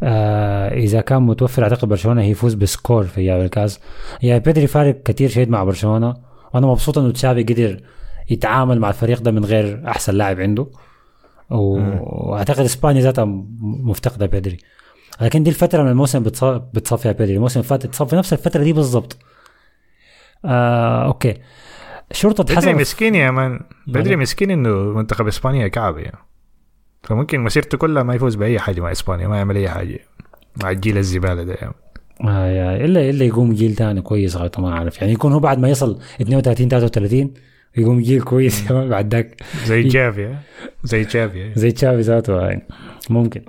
آه إذا كان متوفر أعتقد برشلونة هيفوز ب score في اياب الكاس. يا بيدري فارق كثير شديد مع برشلونة. وأنا مبسوط إنه تشافي قدر يتعامل مع الفريق ده من غير أحسن لاعب عنده. وأعتقد إسبانيا ذاتها مفتقدة بيدري. لكن دي الفترة من الموسم بتص- بتصاب فيها بيدري. الموسم اللي فات اتصاب في نفس الفترة دي بالضبط. آه okay. بيدري حسن مسكين يا man بيدري مسكين إنه منتخب إسبانيا كعب يعني فممكن مسيرته كلها ما يفوز بأي حاجة مع إسبانيا ما يعمل أي حاجة. مع الجيل الزبالة ده. يعني. آه يا إلا إلا يقوم جيل ثاني كويس غاية ما أعرف. يعني يكون هو بعد ما يصل 32 33 يقوم جيل كويس كمان بعد ذاك. زي ها؟ زي جافي زي تشافي ذاته يعني. ممكن.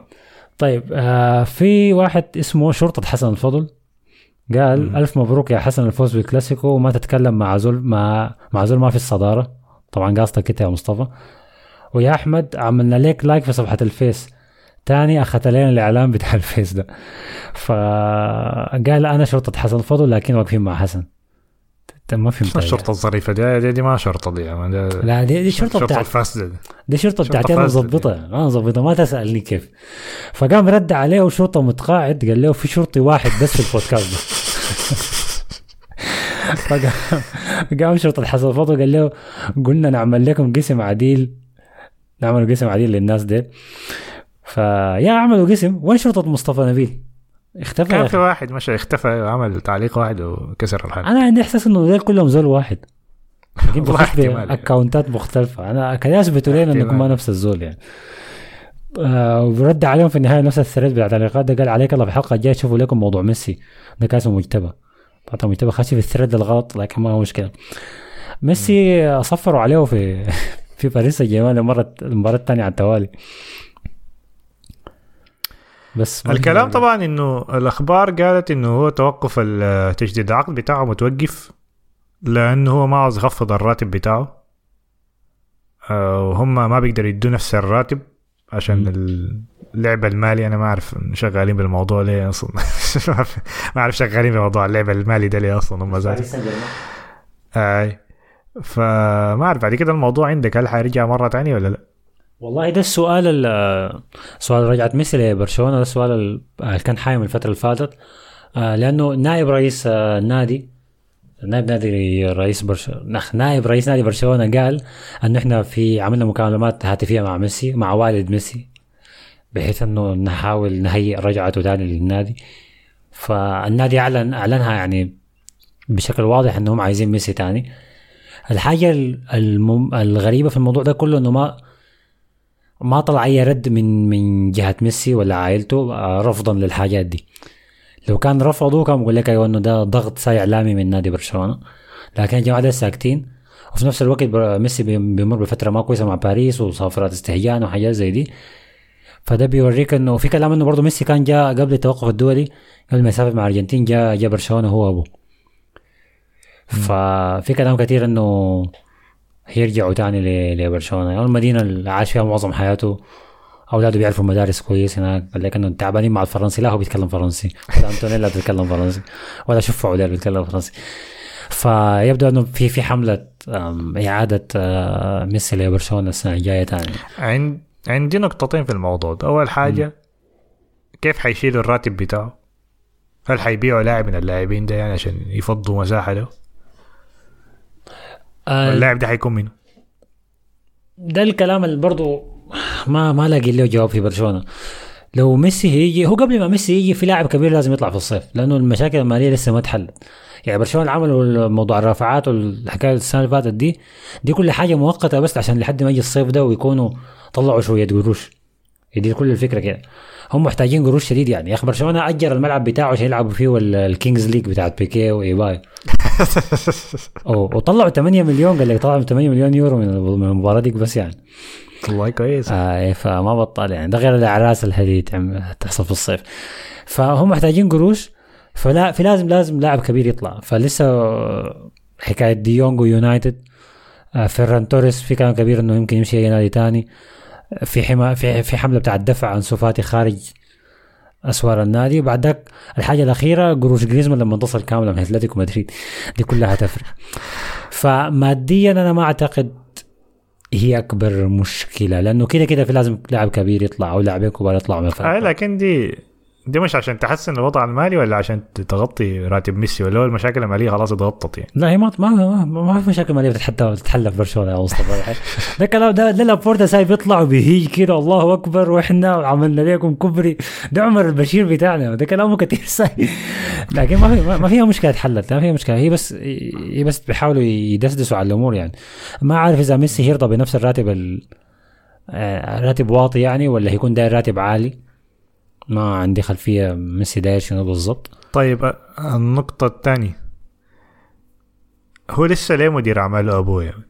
طيب آه في واحد اسمه شرطة حسن الفضل. قال مم. ألف مبروك يا حسن الفوز بالكلاسيكو وما تتكلم مع زول مع مع زول ما في الصدارة. طبعا قاصدك أنت يا مصطفى. ويا أحمد عملنا لك like في صفحة الفيس. تاني أخذت علينا الإعلان بتاع الفيس ده. فقال أنا شرطة حسن الفضل لكن واقفين مع حسن. ما فهمت شنو الشرطة الظريفة دي, دي, دي ما شرطة دي man ده لا دي, دي شرطة بتاعت الفاسده دي. دي شرطة شرطة بتاعتي أنا مظبطة. أنا مظبطة ما تسألني كيف. فقام رد عليه وشرطة متقاعد قال له في شرطي واحد بس في البودكاست ده. فقام قام شرطة حسن فضل قال له قلنا نعمل لكم قسم عديل نعمل قسم عديل للناس دي فيا عملوا قسم وين شرطة مصطفى نبيل؟ اختفى كان في. واحد مشى اختفى عمل تعليق واحد وكسر الحلقة أنا عندي إحساس إنه دول كلهم زول واحد. والله احتمال. account ات مختلفة. أنا كان يثبتوا لنا إنكم. ما نفس الزول يعني. آه ورد عليهم في النهاية نفس ال thread بتاع التعليقات ده قال عليك الله في الحلقة الجايه تشوفوا لكم موضوع ميسي ده كان اسمه مجتبى طبعا مجتبى خش في ال thread الغلط لكن ما هو مشكلة. ميسي صفروا عليه في في باريس سان جيرمان المره المباراه الثانية على التوالي. بس الكلام طبعا إنه الأخبار قالت إنه هو توقف تجديد العقد بتاعه متوقف لأنه هو ما عاوز يخفض الراتب بتاعه. آه، وهم ما بيقدروا يدوا نفس الراتب. عشان مم. اللعبة المالي أنا ما أعرف شغالين بالموضوع ليه أصلا. ما أعرف شغالين بموضوع اللعبة المالي ده ليه أصلا هم ذاتهم أي. فما أعرف بعد كده الموضوع عندك هل حيرجع مرة تانية ولا لا؟ والله ده السؤال ال- سؤال رجعت ميسي لبرشلونه ده السؤال ال- اللي كان حايم الفترة اللي فاتت؟ آه، لأنه نائب رئيس آه، النادي نائب نادي رئيس برشلونه نائب رئيس نادي برشلونة قال إنه إحنا في عملنا مكالمات هاتفية مع ميسي مع والد ميسي بحيث إنه نحاول نهيئ رجعته تاني للنادي. فالنادي اعلن أعلنها يعني بشكل واضح إنهم عايزين ميسي تاني. الحاجة المم... الغريبة في الموضوع ده كله إنه ما ما طلع أي رد من من جهة ميسي ولا عائلته آه، رفضا للحاجات دي. لو كان رفضوا كان بقول لك أيوه إنه ده ضغط ساي اعلامي من نادي برشلونة. لكن الجماعه ده ساكتين. وفي نفس الوقت ميسي بيم- بيمر بفترة ما كويسة مع باريس وصافرات استهجان وحاجات زي دي. فده بيوريك إنه في كلام إنه برضه ميسي كان جاء قبل التوقف الدولي قبل ما يسافر مع الارجنتين جاء جاء برشلونة هو ابوه ففي كلام كثير إنه هيرجعوا تاني لبرشلونة. يعني المدينة اللي عاش فيها معظم حياته اولاده بيعرفوا مدارس كويس هناك قال لك انه تعبانين مع الفرنسي. لا هو بيتكلم فرنسي. ولا انتونيلا بتتكلم فرنسي. ولا شوف عوديل بيتكلم فرنسي. فيبدو إنه في في حملة إعادة آه، ميسي لبرشلونة السنة الجاية تاني عند عندي نقطتين في الموضوع ده. أول حاجة كيف حيشيلوا الراتب بتاعه؟ هل حيبيعوا لاعب من اللاعبين ده يعني عشان يفضوا مساحة له؟ آه، اللاعب ده حيكون منه ده الكلام اللي برضه ما ما لاقي له جواب في برشلونة. لو ميسي هيجي هو قبل ما ميسي يجي في لاعب كبير لازم يطلع في الصيف لأنه المشاكل المالية لسه ما اتحلت. يعني برشلونة عملوا موضوع الرافعات والحكاية السنة اللي فاتت دي دي كل حاجة مؤقتة بس عشان لحد ما يجي الصيف ده ويكونوا طلعوا شوية قروش. هي دي كل الفكرة كده. هم محتاجين قروش شديد يعني. يا أخي برشلونة أجر الملعب بتاعه عشان يلعبوا فيه ال- ال Kings League بتاعت بيكي وايباي وطلعوا 8 مليون قال لك طلعوا 8 مليون يورو من من المباراة دي بس يعني. والله كويس. آه إيه، فما بطل يعني. ده غير الأعراس اللي تحصل في الصيف. فهم محتاجين قروش فلا في لازم لازم لاعب كبير يطلع. فلسه حكاية دي يونج ويونايتد آه، فيران توريس في كلام كبير إنه يمكن يمشي اي نادي تاني. آه، في حم- في في حملة بتاع الدفع عن أنسو فاتي خارج أسوار النادي. وبعد ذاك الحاجة الأخيرة قروش جريزمان لما انتظر كامله من أتلتيكو مدريد. دي كلها هتفرق فماديا أنا ما أعتقد هي أكبر مشكلة لأنه كده كده في لازم لاعب كبير يطلع أو لاعبين كبار يطلعوا من الفريق. آه لكن دي دي مش عشان تحسن الوضع المالي ولا عشان تغطي راتب ميسي ولا المشاكل المالية خلاص اتغطت يعني؟ لا هي ما ما ما, ما في مشاكل مالية بتتحل في برشلونة يا مصطفى. ده كلام ده ده لابورتا سايب يطلع وبيهيج كده الله أكبر وإحنا عملنا لكم كبري. ده عمر البشير بتاعنا ده كلامه كثير ساي لكن ما في ما فيها مشكلة اتحلت لا فيها مشكلة. هي بس هي بس بيحاولوا يدسدسوا على الأمور يعني. ما عارف إذا ميسي يرضى بنفس الراتب ال آه، راتب واطي يعني ولا هيكون داير راتب عالي. ما عندي خلفية ميسي داير شنو بالضبط. طيب آه، النقطة الثانية. هو لسه ليه مدير أعمال أبوه يعني؟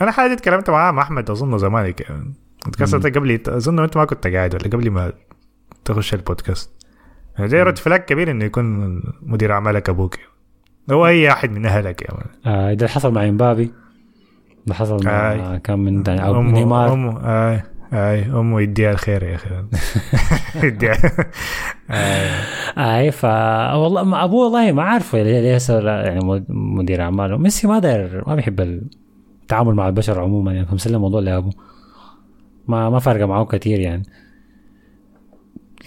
أنا حاجة تكلمت معاه مع أحمد أظن زمانك يعني. اتكسرت قبل أظن أنت ما كنت قاعد ولا قبل ما تخش البودكاست. يعني ده رد فلاك كبير إنه يكون مدير أعمالك أبوك هو أي احد من أهلك يعني. آه ده حصل مع إمبابي ده حصل مع آي. كم من أو نيمار. امه آي. آي أمه يديها الخير يا أخي يديها. آي ف والله ما أبوه والله ما عارفه ليه صار يعني مد- مدير أعماله ميسي ما داير ما بيحب التعامل مع البشر عموما يعني فمسلم الموضوع لأبوه ما ما فارقة معه كثير يعني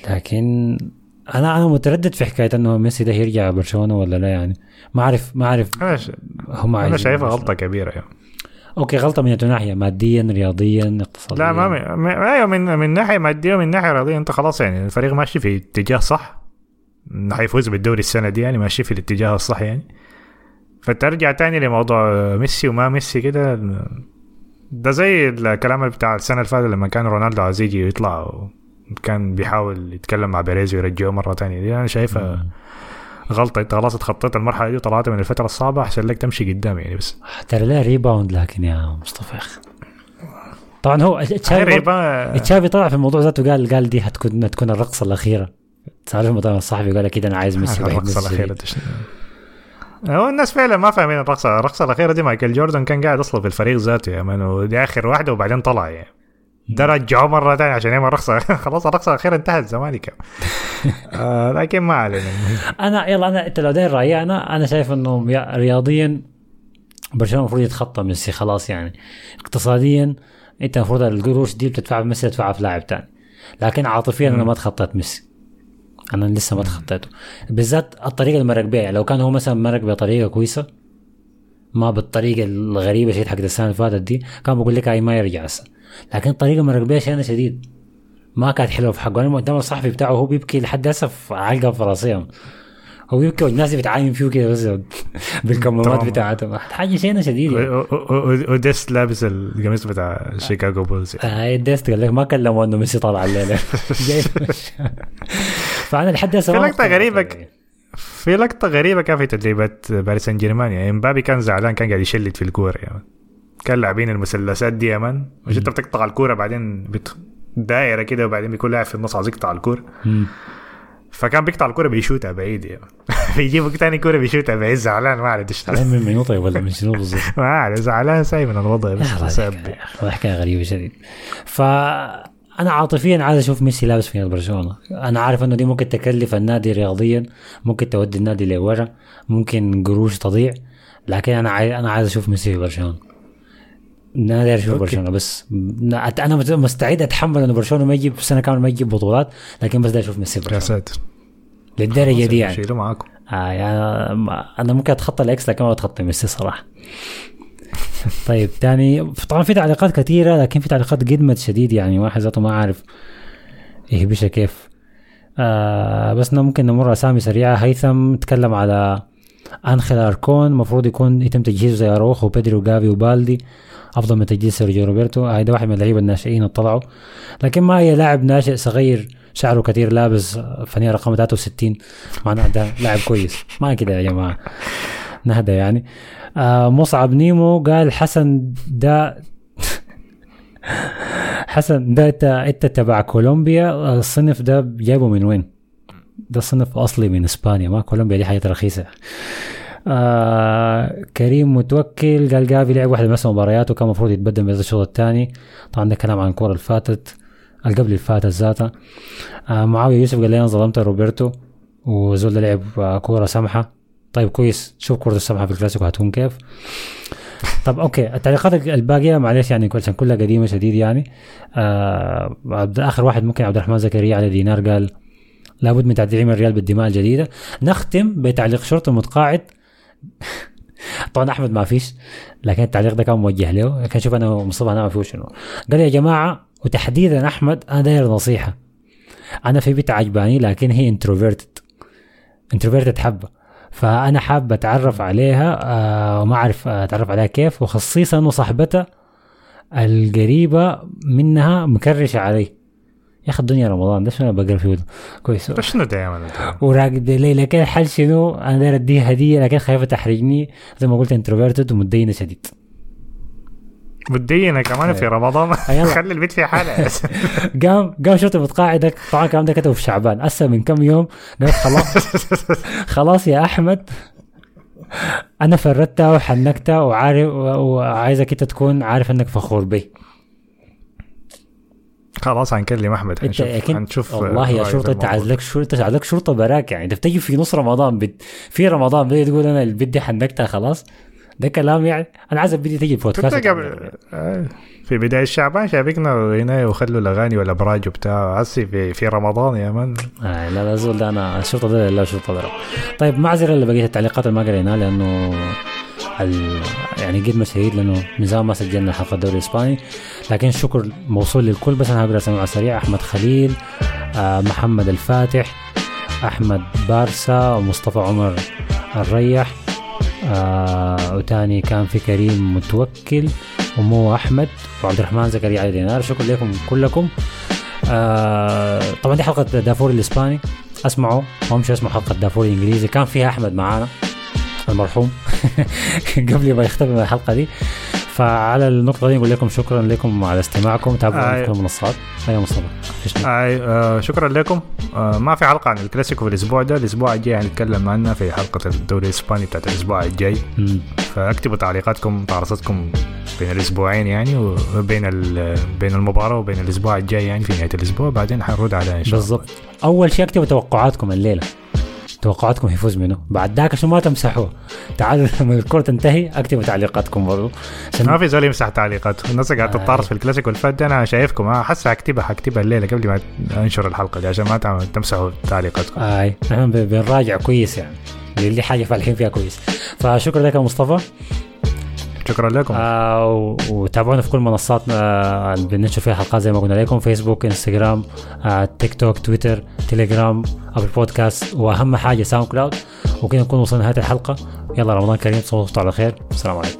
لكن أنا أنا متردد في حكاية إنه ميسي ده يرجع برشلونة ولا لا يعني ما أعرف ما أعرف. هم أنا شايفها. غلطة كبيرة يعني. okay غلطة من ناحيه ماديا رياضيا اقتصاديا. لا ما من... أيوه من من ناحية مادية ومن ناحية رياضية أنت خلاص يعني الفريق ماشي في اتجاه صح. حيفوز بالدوري السنة دي يعني ماشي في الاتجاه الصح يعني. فترجع تاني لموضوع ميسي وما ميسي كده. ده زي الكلام بتاع السنة اللي فاتت لما كان رونالدو عايز يجي ويطلع وكان بيحاول يتكلم مع بيريز ويرجعه مرة تانية دي. أنا شايفها غلطة انت خلاص اتخطيت المرحلة دي وطلعت من الفترة الصعبة احسن لك تمشي قدام يعني بس. ترى لا rebound لكن يا مصطفى طبعا هو تشافي تشافي طلع في الموضوع ذاته قال قال دي هتكون هتكون الرقصة الأخيرة. تعرف المؤتمر الصحفي قال أكيد أنا عايز ميسي الرقصة الأخيرة هو الناس فعلا ما فاهمين الرقصة. الرقصة الأخيرة دي مايكل جوردن كان قاعد أصلا في الفريق ذاته يا man ودي آخر واحدة وبعدين طلع يعني. ده رجعوه مرة ثانية عشان يعمل رقصه خلاص الرقصه الأخيرة انتهت زمان كان آه لكن ما علينا. أنا يلا أنا أنت لو داير رأيي أنا أنا شايف إنه يا- رياضيا برشلونة المفروض يتخطى ميسي خلاص يعني. اقتصاديا أنت المفروض القروش دي بتدفعها في ميسي تدفعها في لاعب تاني. لكن عاطفيا أنا ما تخطيت ميسي. أنا لسه ما تخطيته. بالذات الطريقة اللي مرق بيها لو كان هو مثلا مرق بطريقه كويسة ما بالطريقة الغريبة شيء حق السنة اللي فاتت دي كان بقول لك هاي ما يرجع هسه. لكن الطريقة مرق بيها شيء شديد. ما كانت حلوة في حقه. أنا المؤتمر الصحفي بتاعه هو بيبكي لحد هسه في علقة في راسهم هو بيبكي والناس بتعاين فيه كده بس بالكمامات طبعاً. بتاعته. حاجة شيء شديد يعني. وديست لابس القميص بتاع شيكاغو بولز هاي الديست قال لك ما كلموا إنه ميسي طالع الليلة. فأنا لحد هسه في غريبة بالطريقة. في لقطة غريبة كان في تدريبات باريس سان جيرمان يعني. مبابي كان زعلان كان قاعد يشلت في الكورة يا مان كان لاعبين المثلثات دي يا مان. مش انت بتقطع الكورة بعدين بت... دايرة كده وبعدين بيكون لاعب في النص عايز يقطع الكورة. مم. فكان بيقطع الكورة بيشوتها بعيد يا مان. بيجيبوا تاني كورة بيشوتها بعيد. زعلان ما عارف إيش. من منو طيب ولا من شنو بالضبط؟ ما عارف زعلان ساي من الوضع بس حكايه غريبة شديد. فأنا عاطفيا عايز أشوف ميسي لابس في برشلونة. أنا عارف إنه دي ممكن تكلف النادي رياضيا ممكن تودي النادي لورا ممكن قروش تضيع لكن أنا عايز أنا عايز أشوف ميسي في برشلونة. أنا داير أشوف. برشلونة بس أنا مستعد أتحمل إنه برشلونة ما يجيب سنة كاملة ما يجيب بطولات لكن بس داير أشوف ميسي في يا برشلونة. ساتر. للدرجة دي يعني شيلوا معاكم. آه يعني أنا ممكن أتخطى الإكس لكن ما اتخطى ميسي صراحة. طيب تاني طبعا في تعليقات كثيرة لكن في تعليقات قدمت شديد يعني واحد ذاته ما عارف يهبشها كيف. آه بس ممكن نمر أسامي سريعة. هيثم تكلم على انخيل الاركون المفروض يكون يتم تجهيزه زي اروخو وبيدري وجافي وبالدي افضل من تجهيز سيرجيو روبرتو ده واحد من اللعيبه الناشئين طلعوا لكن ما هي لاعب ناشئ صغير شعره كثير لابس فنية رقم 63 معناه ده لاعب كويس ما كده يا جماعة نهدى يعني آه مصعب نيمو قال حسن ده حسن ده انت تبع كولومبيا الصنف ده جايبه من وين؟ ده صنف أصلي من إسبانيا ما كولومبيا دي حاجة رخيصة. آه كريم متوكل قال جافي لعب واحدة بس مباريات وكان المفروض يتبدل من الشوط الثاني. طبعا ده كلام عن الكورة اللي فاتت اللي قبل اللي فاتت ذاتها. آه معاوية يوسف قال لي أنا ظلمت روبرتو وزول لعب آه، كورة سمحة. طيب كويس شوف كرة السمحة في الكلاسيكو هتكون كيف. طب okay التعليقات الباقية معلش يعني كلها قديمة شديد يعني. آه آخر واحد ممكن عبد الرحمن زكريا على دينار قال لابد من تدعيم الريال بالدماء الجديدة. نختم بتعليق شرطي متقاعد. طبعا أحمد ما فيش لكن التعليق ده كان موجه له. لكن شوف أنا ومصطفى هنعمل فيه شنو. قال يا جماعة وتحديدا أحمد أنا داير نصيحة. أنا في بنت عجباني لكن هي introverted introverted حبة. فأنا حاب أتعرف عليها آه وما أعرف أتعرف عليها كيف. وخصيصا انه صاحبتها القريبة منها مكرشة علي. يا أخي الدنيا رمضان ده شنو أنا بقرأ فيه كويس. شنو man وراقد ليلى كده الحل شنو؟ أنا داير اديها هدية لكن خايفة تحرجني. زي ما قلت introverted ومتدينة شديد. مدينا كمان في رمضان؟ يلا. خلي البيت في حالة. قام قام شرطي متقاعد طبعا الكلام ده كتبه في شعبان. هسه من كم يوم. قال خلاص. خلاص يا أحمد. أنا فردتها وحنكتها وعارف وعايزك أنت تكون عارف إنك فخور بي. خلاص هنكلم أحمد أنت هنشوف والله يا شرطة أنت عايز. لك شرطه أنت عايز لك شرطة براك يعني. أنت بتجي في نص رمضان بت... في رمضان بدي تقول أنا البيت دي حنكتها خلاص؟ ده كلام يعني. أنا عايز البيت دي تجي بودكاست قبل آه، في بداية شعبان شابكنا غناية وخلوا الأغاني والأبراج وبتاع. هسي في, في رمضان يا من. آه لا لا زول ده أنا الشرطة ده لا شرطة ده طيب معذرة لبقية التعليقات اللي ما قريناها لأنه. يعني قد ما شديد لأنه من زمان ما سجلنا حلقه الدوري الإسباني. لكن الشكر موصول للكل بس أنا هقرا اسامي على السريع أحمد خليل آه محمد الفاتح أحمد بارسا ومصطفى عمر الريح آه وتاني كان في كريم متوكل ومو أحمد وعبد الرحمن زكريا علي دينار. شكرا لكم كلكم. آه طبعا دي حلقة دافور الإسباني. أسمعوا ما مش أسمعوا حلقة دافور الإنجليزي. كان فيها أحمد معانا المرحوم. قبل ما يختم الحلقة دي. فعلى النقطة دي نقول لكم شكرا لكم على استماعكم. تابعونا آه. في كل المنصات أيوه مصطفى آه شكرا لكم. آه ما في حلقة عن الكلاسيكو في الأسبوع ده. الأسبوع الجاي هنتكلم عنها في حلقة الدوري الإسباني بتاعت الأسبوع الجاي. فاكتبوا تعليقاتكم تعرصتكم بين الأسبوعين يعني وبين بين المباراة وبين الأسبوع الجاي يعني في نهاية الأسبوع. بعدين حنرد عليها إن شاء الله. بالضبط. أول شيء أكتبوا توقعاتكم الليلة. توقعاتكم يفوز منه. بعد ذاك عشان ما تمسحوه. تعالوا لما الكرة تنتهي اكتبوا تعليقاتكم برضو. عشان ما في زول يمسح تعليقات. الناس قاعدة آه. تتطرس في فات ده أنا شايفكم. آه، حاسس هكتبها هكتبها الليلة قبل ما أنشر الحلقة دي عشان ما تمسحوا تعليقاتكم. آي. نحن بنراجع كويس يعني. اللي حاجة فالحين فيها كويس. فشكرا لك يا مصطفى. شكرا لكم. آه و- وتابعونا في كل منصاتنا آه، اللي بننشر فيها حلقات زي ما قلنا لكم فيسبوك انستغرام آه تيك توك تويتر تليجرام ابل بودكاست وأهم حاجة ساوند كلاود وكده نكون وصلنا نهايه الحلقة. يلا رمضان كريم تصبحوا على خير. السلام عليكم.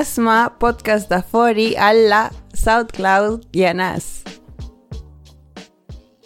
Asma Podcast da Fori alla SoundCloud y a Nas.